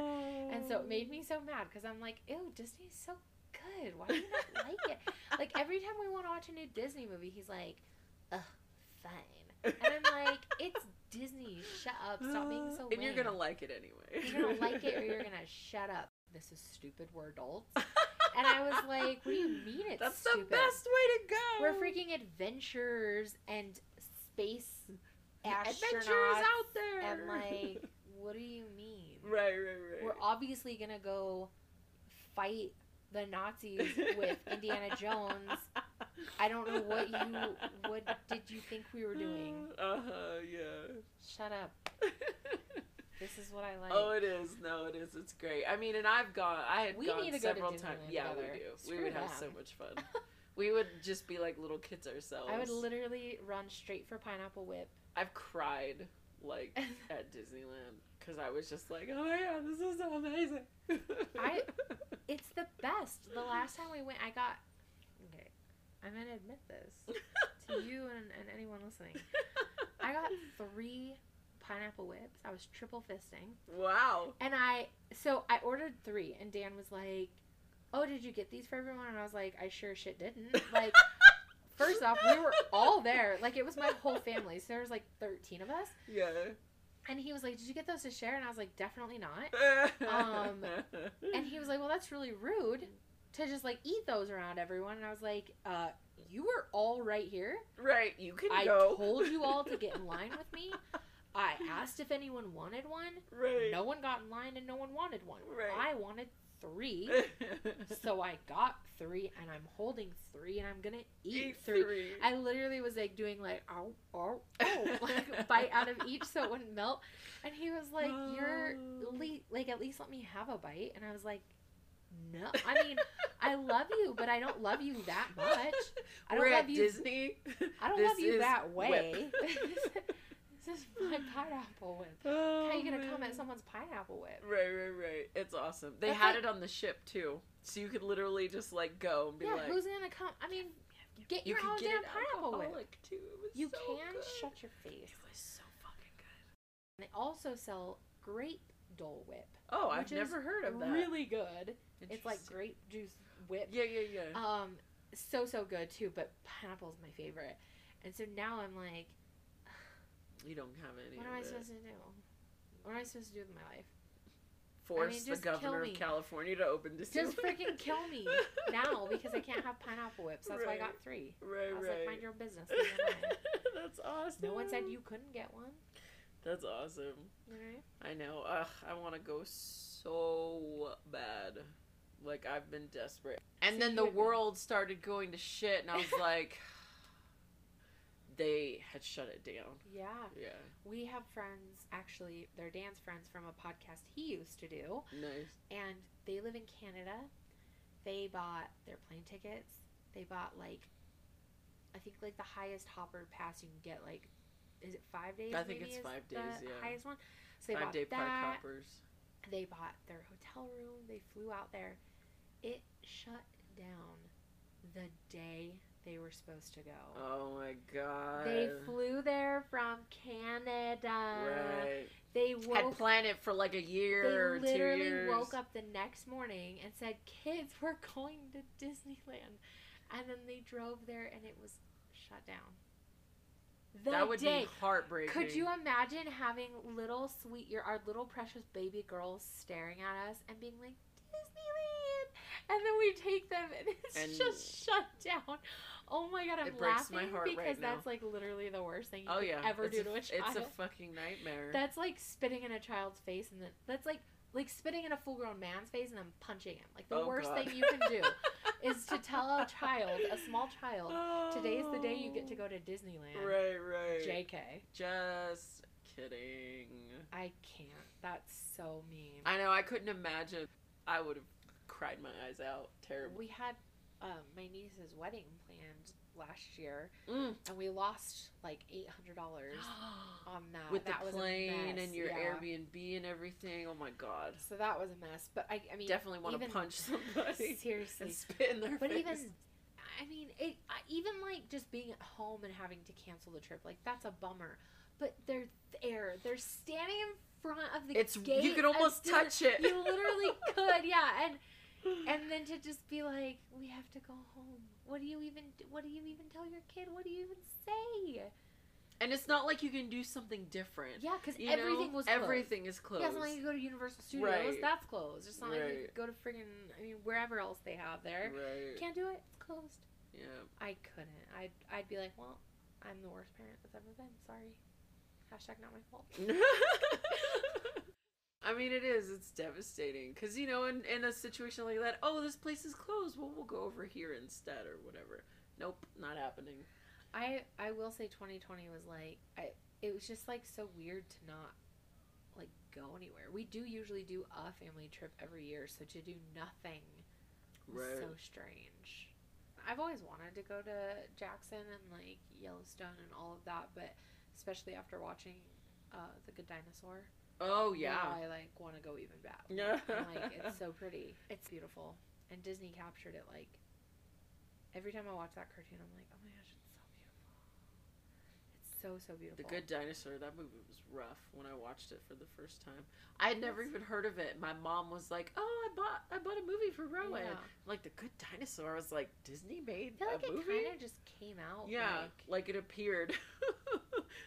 and so it made me so mad because I'm like, ew, Disney's so good. Why do you not like it? Like every time we want to watch a new Disney movie, he's like, ugh, fine. And I'm like, it's Disney. Shut up. Stop being so And you're gonna like it anyway. You're gonna like it or you're gonna shut up. This is stupid. We're adults. And I was like, what do you mean it's That's stupid? the best way to go. We're freaking adventurers and space adventures astronauts out there. and [LAUGHS] like, what do you mean? right, right, right. we're obviously gonna go fight the Nazis with [LAUGHS] Indiana Jones. I don't know what you what did you think we were doing. [LAUGHS] Uh huh. Yeah. Shut up. This is what I like. oh, it is. No, it is. It's great. I mean, and I've gone. I had We gone need to go several times. Yeah, together. we do. Screw we would have so much fun. [LAUGHS] we would just be like little kids ourselves. I would literally run straight for Pineapple Whip. I've cried like [LAUGHS] at Disneyland because I was just like, oh my god, this is so amazing. [LAUGHS] I- It's the best. The last time we went, I got. Okay, I'm gonna admit this to you and, and anyone listening. I got three pineapple whips. I was triple fisting, wow. and I so I ordered three, and Dan was like, "Oh, did you get these for everyone?" And I was like, "I sure shit didn't." Like, [LAUGHS] first off, we were all there. Like, it was my whole family. So there was like 13 of us, Yeah. and he was like, "Did you get those to share?" And I was like, "Definitely not." Um, [LAUGHS] And he was like, "Well, that's really rude to just like eat those around everyone." And I was like, "Uh, you were all right here. right, you can go. I go. told you all to get in [LAUGHS] line with me. I asked if anyone wanted one. Right. No one got in line, and no one wanted one. Right. I wanted three, [LAUGHS] so I got three, and I'm holding three, and I'm gonna eat, Eat three. three. I literally was like doing like oh oh oh like a bite out of each so it wouldn't melt, and he was like, "You're Oh. le- like at least let me have a bite," and I was like, "No, I mean I love you, but I don't love you that much. I don't We're love at you. Disney. I don't This love you that way. [LAUGHS] this is my [LAUGHS] pineapple whip. Oh, How are you gonna come man. at someone's pineapple whip? Right, right, right. It's awesome. They That's had like- it on the ship too, so you could literally just like go and be Yeah, like, who's gonna come? I mean, get you your own damn pineapple whip. too. It was You so can good. shut your face. It was so fucking good. They also sell grape Dole Whip. Oh, I've never heard of that. Really good. It's like grape juice whip. Yeah, yeah, yeah. Um, so so good too. But pineapple's my favorite. And so now I'm like, you don't have any. what am I it. supposed to do? What am I supposed to do with my life? Force mean, the governor of California to open Disneyland. Just [LAUGHS] freaking kill me now because I can't have pineapple whips. That's why I got three. Right, I was right. like, mind your own business. leave me alone." That's awesome. no one said you couldn't get one. That's awesome. Alright. I know. Ugh, I want to go so bad. Like I've been desperate. And So then the world started going to shit, and I was like, [SIGHS] they had shut it down. Yeah. Yeah, We have friends, actually, they're Dan's friends from a podcast he used to do, nice. and they live in Canada. They bought their plane tickets. They bought, like, I think, like, the highest hopper pass you can get, like, is it five days? I think it's five days, yeah. highest one. So they Five bought day park that. hoppers. They bought their hotel room. They flew out there. It shut down the day they were supposed to go. Oh my god. They flew there from Canada. Right. They Had planned it for like a year or They literally woke up the next morning and said, "Kids, [LAUGHS] we're going to Disneyland," and then they drove there and it was shut down. The that would day. be heartbreaking. Could you imagine having little sweet, your our little precious baby girls staring at us and being like Disneyland, and then we take them and [LAUGHS] it's And- just shut down. Oh my god, I'm It breaks my laughing heart right because now. that's like literally the worst thing you Oh could yeah. ever it's do a, to a child. It's a fucking nightmare. That's like spitting in a child's face, and then that's like like spitting in a full-grown man's face and then punching him. Like the Oh, worst God. thing you can do [LAUGHS] is to tell a child, a small child, today is the day you get to go to Disneyland. Right, right. Jk. Just kidding. I can't. That's so mean. I know. I couldn't imagine. I would have cried my eyes out. Terrible. we had um, my niece's wedding planned last year, Mm. and we lost like eight hundred dollars [GASPS] on that. With that the plane and your yeah. Airbnb and everything. Oh my god. So that was a mess. But I, I mean, Definitely want to punch [LAUGHS] somebody Seriously, spit in their But face. even, I mean, it even like just being at home and having to cancel the trip, like that's a bummer. But they're there. They're standing in front of the it's gate. you could almost touch it. You literally [LAUGHS] could, yeah. And and then to just be like, we have to go home. What do you even? What do you even tell your kid? What do you even say? And it's not like you can do something different. Yeah, because everything know? was closed. everything is closed. Yeah, it's not like you go to Universal Studios. Right. That's closed. It's not like you go to friggin' I mean, wherever else they have there. right. Can't do it. It's closed. Yeah. I couldn't. I'd, I'd be like, well, I'm the worst parent that's ever been. Sorry. Hashtag not my fault. [LAUGHS] [LAUGHS] I mean, it is. It's devastating because you know, in in a situation like that, oh, this place is closed. Well, we'll go over here instead or whatever. Nope, not happening. I I will say 2020 was like I it was just like so weird to not like go anywhere. We do usually do a family trip every year, so to do nothing was Right. so strange. I've always wanted to go to Jackson and like Yellowstone and all of that, but especially after watching uh, The Good Dinosaur, Oh yeah. I like want to go even back. [LAUGHS] Yeah. Like it's so pretty, it's beautiful, and Disney captured it like every time I watch that cartoon, I'm like, oh my gosh, it's so beautiful. It's so so beautiful. The Good Dinosaur. That movie was rough when I watched it for the first time. I had never even heard of it. My mom was like, "Oh, I bought I bought a movie for Rowan." Yeah. Like The Good Dinosaur. I was like, Disney made I feel like a it movie. kind of just came out. yeah, like, like it appeared. [LAUGHS]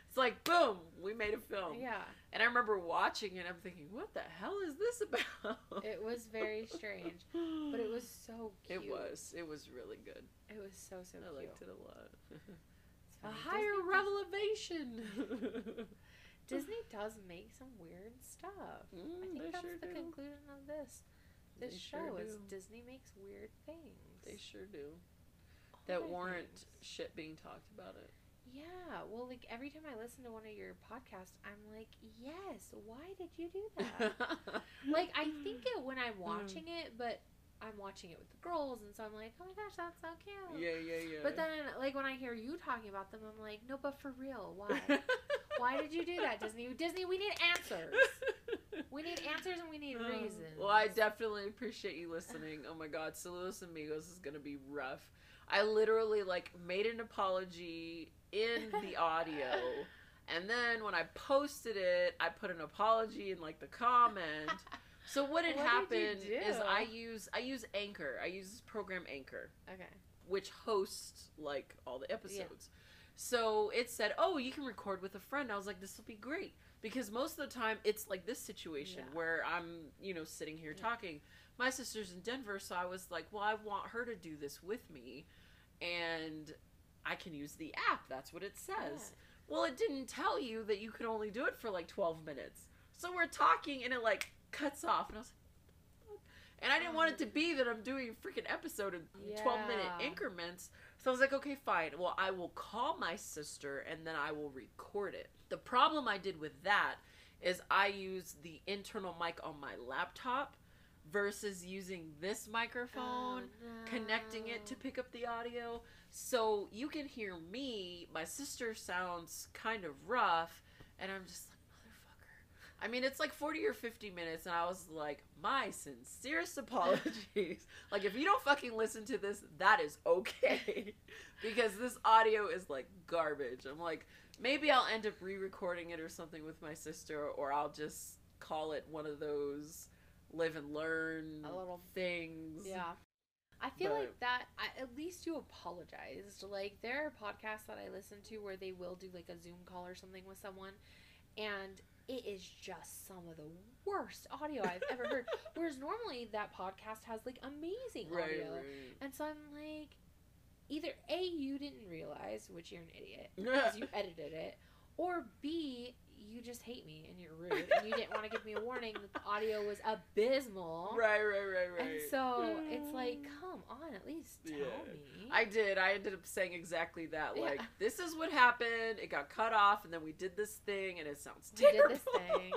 it's like boom, we made a film. yeah. And I remember watching it. I'm thinking, what the hell is this about? It was very strange, but it was [LAUGHS] so cute. It was. It was really good. It was so so I cute. liked it a lot. [LAUGHS] A higher Disney revelation. does, [LAUGHS] Disney does make some weird stuff. I Mm, think that's sure the do. conclusion of this this They show sure is do. Disney makes weird things. They sure do. All That warrant things. shit being talked about it. Yeah, well, like every time I listen to one of your podcasts, I'm like, yes. Why did you do that? [LAUGHS] like I think it when I'm hmm. watching it, but I'm watching it with the girls, and so I'm like, oh my gosh, that's so cute. Yeah, yeah, yeah. But then, like when I hear you talking about them, I'm like, no, but for real, why? [LAUGHS] why did you do that, Disney? Disney, we need answers. [LAUGHS] We need answers and we need Oh, reasons. Well, I definitely appreciate you listening. Oh my god, Saludos Amigos is gonna be rough. I literally like made an apology in the [LAUGHS] audio, and then when I posted it, I put an apology in like the comment. [LAUGHS] So what had What happened is? I use I use Anchor. I use this program Anchor, okay. which hosts like all the episodes. So it said, "Oh, you can record with a friend." I was like, "This will be great." Because most of the time it's like this situation Yeah. where I'm, you know, sitting here Yeah. talking. My sister's in Denver, so I was like, "Well, I want her to do this with me." And I can use the app. That's what it says. Well, it didn't tell you that you could only do it for like 12 minutes. So we're talking and it like cuts off. And I was like, and I didn't want it to be that I'm doing a freaking episode in 12 minute increments. So I was like, okay, fine. Well, I will call my sister and then I will record it. The problem I did with that is I use the internal mic on my laptop versus using this microphone oh, connecting it to Oh, pick up the audio. So you can hear me. My sister sounds kind of rough, and I'm just like, motherfucker. I mean, it's like 40 or 50 minutes, and I was like, my sincerest [LAUGHS] apologies. like, if you don't fucking listen to this, that is okay. [LAUGHS] because this audio is like garbage. I'm like, maybe I'll end up re recording it or something with my sister, or I'll just call it one of those live and learn A little- things. Yeah. I feel But- like that. I, at least you apologized. Like there are podcasts that I listen to where they will do like a Zoom call or something with someone, and it is just some of the worst audio I've ever heard. [LAUGHS] Whereas normally that podcast has like amazing Right, audio, right. and so I'm like, either a you didn't realize, which you're an idiot [LAUGHS] because you edited it, or b you just hate me and you're rude and you didn't want to give me a warning that the audio was abysmal. [LAUGHS] right, right, right, right. And so it's like, mm. come on, at least tell Yeah. me. I did. I ended up saying exactly that. Yeah. Like, this is what happened. It got cut off, and then we did this thing, and it sounds terrible. We did this thing.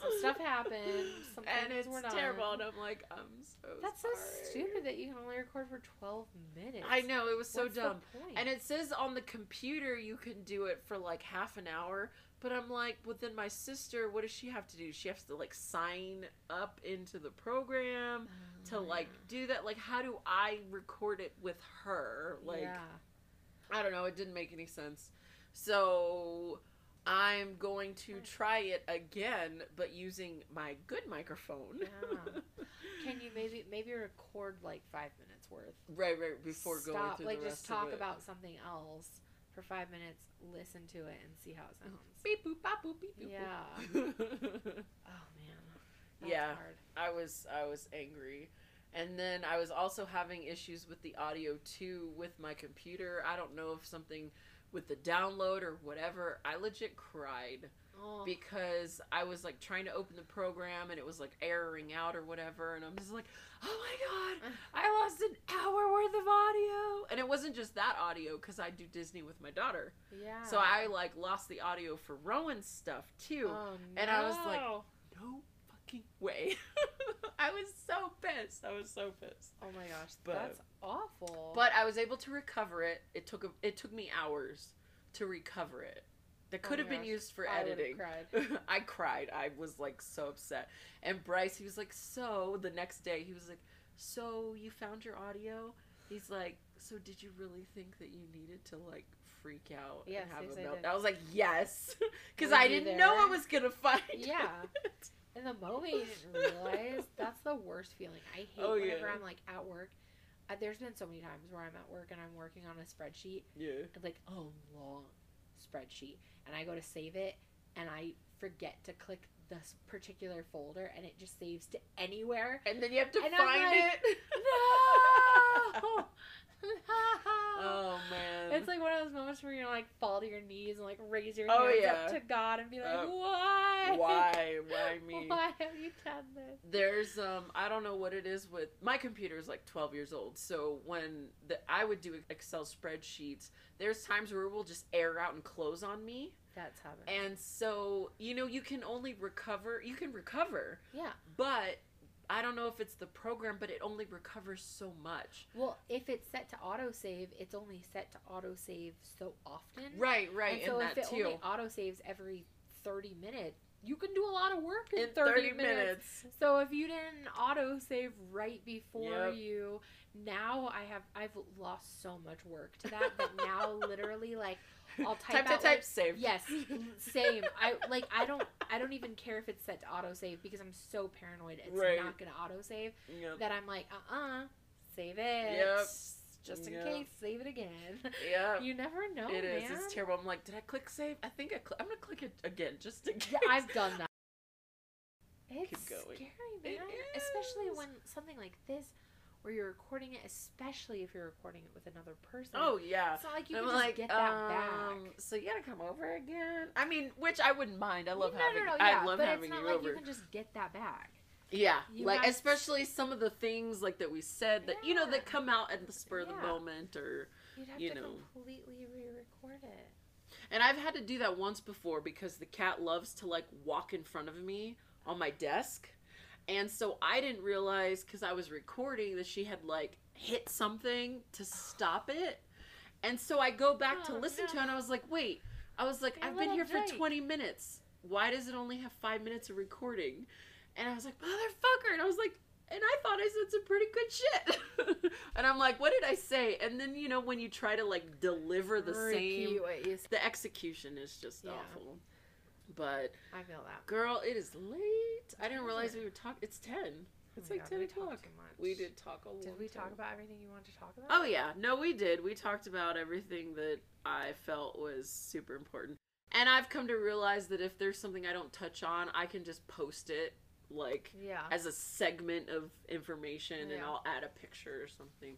Some stuff happened. [LAUGHS] Some and it's were terrible. And I'm like, I'm so That's so stupid that you can only record for 12 minutes. I know it was so What's dumb. And it says on the computer you can do it for like half an hour, but I'm like, but then my sister, what does she have to do? She has to like sign up into the program oh, to Oh, like do that. Like, how do I record it with her? Like, yeah. I don't know. It didn't make any sense. So I'm going to try it again, but using my good microphone. Yeah. [LAUGHS] Can you maybe maybe record like five minutes worth? right, right. Before going Stop, through like just talk about something else for five minutes. Listen to it and see how it sounds. beep boop bop boop beep boop. Yeah. [LAUGHS] Oh man. That's Yeah. Hard. I was I was angry. And then I was also having issues with the audio too with my computer. I don't know if something with the download or whatever. I legit cried. Oh. because I was like trying to open the program and it was like erroring out or whatever, and I'm just like, oh my god, [SIGHS] I lost an hour worth of audio, and it wasn't just that audio because I do Disney with my daughter, yeah. so I like lost the audio for Rowan's stuff too. Oh, and I was like, no. No fucking way. [LAUGHS] I was so pissed. I was so pissed. oh my gosh, but- that's awful. But I was able to recover it. It took a, it took me hours to recover it. That Oh could my have been gosh, used for I editing. cried. [LAUGHS] I cried. I was like so upset. And Bryce, he was like, "So." The next day, he was like, "So you found your audio?" He's like, "So did you really think that you needed to like freak out Yes, and have yes, a I melt?" did. I was like, "Yes," [LAUGHS] because I didn't know I was gonna find. Yeah. it. [LAUGHS] In the moment, you didn't realize. That's the worst feeling. I hate Oh, whenever yeah. I'm like at work. Uh, there's been so many times where I'm at work and I'm working on a spreadsheet, Yeah. like a long spreadsheet, and I go to save it, and I forget to click this particular folder, and it just saves to anywhere. And then you have to And find like, it. [LAUGHS] No! [LAUGHS] [LAUGHS] Oh man. It's like one of those moments where you're like fall to your knees and like raise your Oh, hands yeah. up to God and be like, Uh, "Why? why? Why [LAUGHS] me? Why have you done this?" There's um I don't know what it is with my computer is like 12 years old. So when the I would do Excel spreadsheets, there's times where it will just air out and close on me. That's happened. And so, you know, you can only recover, you can recover, yeah. but I don't know if it's the program, but it only recovers so much. Well, if it's set to autosave, it's only set to autosave so often. Right, right, And so and if it too. only autosaves every 30 minutes, you can do a lot of work in, In 30, minutes. So if you didn't autosave right before Yep. you, now I have I've lost so much work to that but now [LAUGHS] literally like I'll [LAUGHS] type type, out type, like, save. Yes, same. I like. I don't. I don't even care if it's set to autosave because I'm so paranoid it's Right. not gonna autosave Yep. that I'm like, uh, uh save it. Yep. Just in Yep. case, save it again. Yep. [LAUGHS] You never know, It is. man. It's terrible. I'm like, did I click save? I think I. Cl- I'm gonna click it again just in case. Yeah, I've done that. [LAUGHS] It's going. scary, man. Especially when something like this, where you're recording it, especially if you're recording it with another person. Oh yeah. it's not like you can just like, get that um, back. so you gotta come over again. I mean, which I wouldn't mind. I love no, having. no, no, yeah, I love but having it's not you like over. you can just get that back. Yeah, You like have- especially some of the things like that we said that you know that come out at the spur of the moment or You'd have You to know. completely re-record it. and I've had to do that once before because the cat loves to like walk in front of me on my desk. And so I didn't realize cuz I was recording that she had like hit something to stop it. And so I go back to Oh, listen to it and I was like, "Wait, I was like, I've been here for 20 minutes. Why does it only have 5 minutes of recording?" And I was like, "Motherfucker." And I was like, and I thought I said some pretty good shit. [LAUGHS] and I'm like, what did I say? And then, you know, when you try to like deliver the same, the execution is just Yeah. awful. But, I feel that. girl, it is late. I didn't realize we were talking. It's 10. Oh It's my like God, 10 o'clock. We did talk a lot. Did we time. talk about everything you want to talk about? Oh, yeah. No, we did. We talked about everything that I felt was super important. And I've come to realize that if there's something I don't touch on, I can just post it like Yeah. as a segment of information and I'll add a picture or something.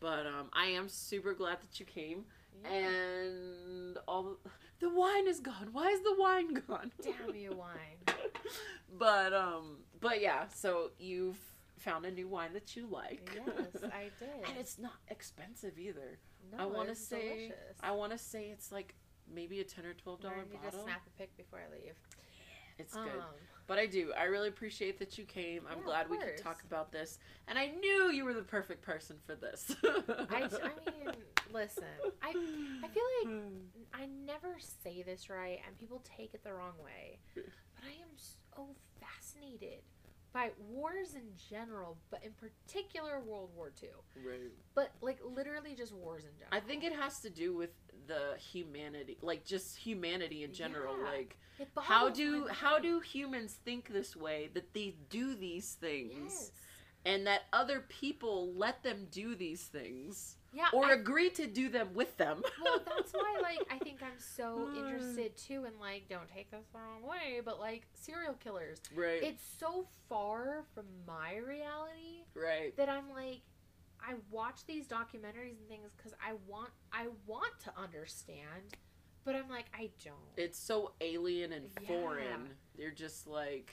But um, I am super glad that you came. Yeah. And all the, wine is gone. Why is the wine [LAUGHS] gone? Damn you, wine. [LAUGHS] but um, but yeah. So you've found a new wine that you like. yes, [LAUGHS] I did. and it's not expensive either. no, I want to say delicious. I want to say it's like maybe a ten or twelve dollar I need to bottle. snap a pic before I leave. It's um, good. But I do. I really appreciate that you came. I'm Yeah, glad we could talk about this. And I knew you were the perfect person for this. I, [LAUGHS] I mean, listen, I I feel like I never say this right, and people take it the wrong way. [LAUGHS] But I am so fascinated by wars in general, but in particular World War II. right. But like literally just wars in general. I think it has to do with the humanity, like just humanity in general. Yeah. Like how do how do humans think this way that they do these things yes. and that other people let them do these things Yeah, or I- agree to do them with them? [LAUGHS] well, that's why [LAUGHS] like I think I'm so hmm. interested too in like don't take this the wrong way, but like serial killers. right. It's so far from my reality right. that I'm like I watch these documentaries and things cuz I want I want to understand But I'm like, I don't. It's so alien and Yeah. foreign. You're just like,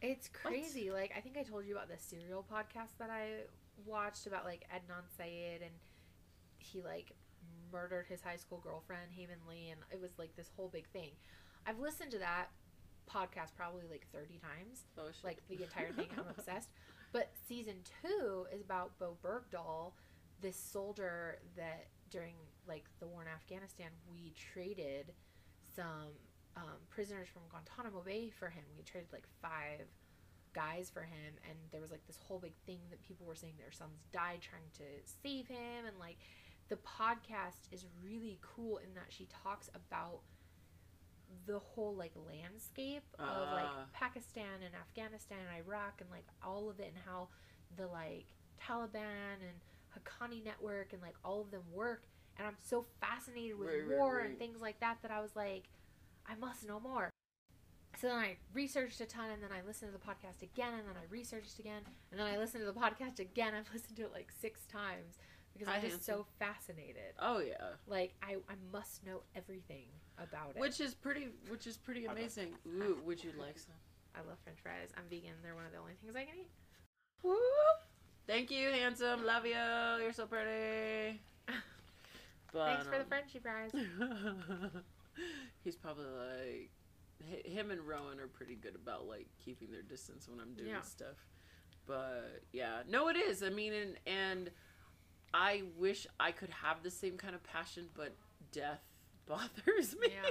It's crazy. Like I think I told you about the serial podcast that I watched about like Adnan Syed and he like murdered his high school girlfriend, Hae Min Lee, and it was like this whole big thing. I've listened to that podcast probably like 30 times, oh shit. like the entire thing. I'm [LAUGHS] obsessed. But season two is about Bowe Bergdahl, this soldier that during like the war in Afghanistan, we traded some um, prisoners from Guantanamo Bay for him. We traded like five guys for him, and there was like this whole big thing that people were saying their sons died trying to save him, and like the podcast is really cool in that she talks about the whole like landscape of like Ah. Pakistan and Afghanistan and Iraq and like all of it and how the like Taliban and Haqqani network and like all of them work and I'm so fascinated with Right, right, war right. and things like that that I was like I must know more. So then I researched a ton and then I listened to the podcast again and then I researched again and then I listened to the podcast again. I've [LAUGHS] listened to it like six times because I'm just so fascinated. oh yeah. Like I, I must know everything about it. Which is pretty, which is pretty amazing. Ooh, would you like some? I love French fries. I'm vegan. They're one of the only things I can eat. Woo! Thank you, handsome. Love you. You're so pretty. [LAUGHS] But, Thanks for the um, Frenchy fries. [LAUGHS] He's probably like him and Rowan are pretty good about like keeping their distance when I'm doing Yeah. stuff. But yeah, no, it is. I mean, and and I wish I could have the same kind of passion, but death [LAUGHS] bothers me. Yeah.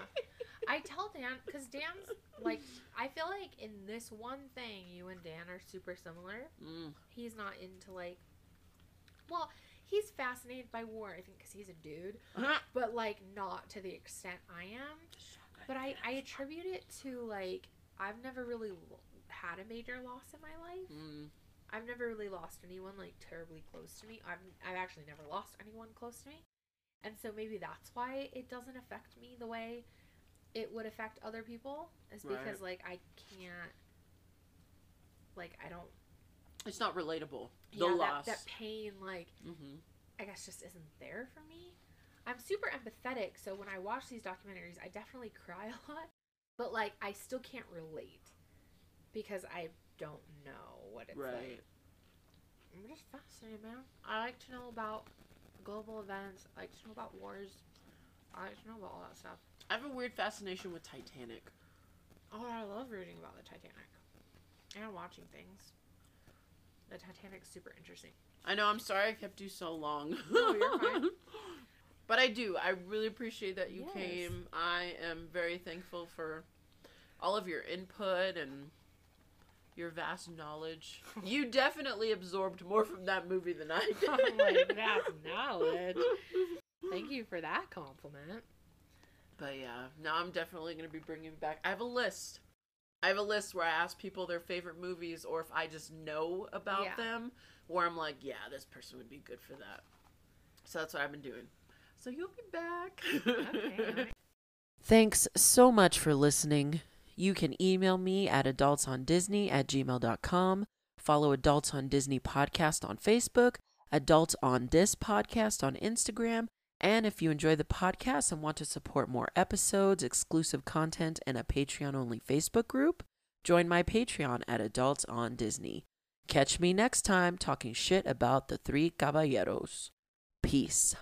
I tell Dan because Dan's like I feel like in this one thing you and Dan are super similar. Mm. He's not into like, well, he's fascinated by war. I think because he's a dude, but like not to the extent I am. But I I attribute it to like I've never really had a major loss in my life. Mm. I've never really lost anyone like terribly close to me. I've I've actually never lost anyone close to me. And so maybe that's why it doesn't affect me the way it would affect other people is because Right. like I can't like I don't It's not relatable. The yeah, loss. That, that pain like hmm I guess just isn't there for me. I'm super empathetic, so when I watch these documentaries, I definitely [LAUGHS] cry a lot, but like I still can't relate because I don't know what it's Right. like. I'm just fascinated, man. I like to know about global events. I like to know about wars. I like to know about all that stuff. I have a weird fascination with Titanic. Oh, I love reading about the Titanic and watching things. The Titanic's super interesting. I know. I'm sorry I kept you so long. No, you're fine. [LAUGHS] but I do. I really appreciate that you Yes. came. I am very thankful for all of your input and your vast knowledge. [LAUGHS] You definitely absorbed more from that movie than I [LAUGHS] oh, did. Oh my vast knowledge. Thank you for that compliment. But yeah, now I'm definitely going to be bringing back. I have a list. I have a list where I ask people their favorite movies, or if I just know about Yeah. them, where I'm like, yeah, this person would be good for that. So that's what I've been doing. So you'll be back. Okay. [LAUGHS] Thanks so much for listening. You can email me at adultsondisney at gmail.com. Follow Adults on Disney Podcast on Facebook, Adults on Dis Podcast on Instagram, and if you enjoy the podcast and want to support more episodes, exclusive content, and a Patreon only Facebook group, join my Patreon at Adults on Disney. Catch me next time talking shit about the three caballeros. Peace.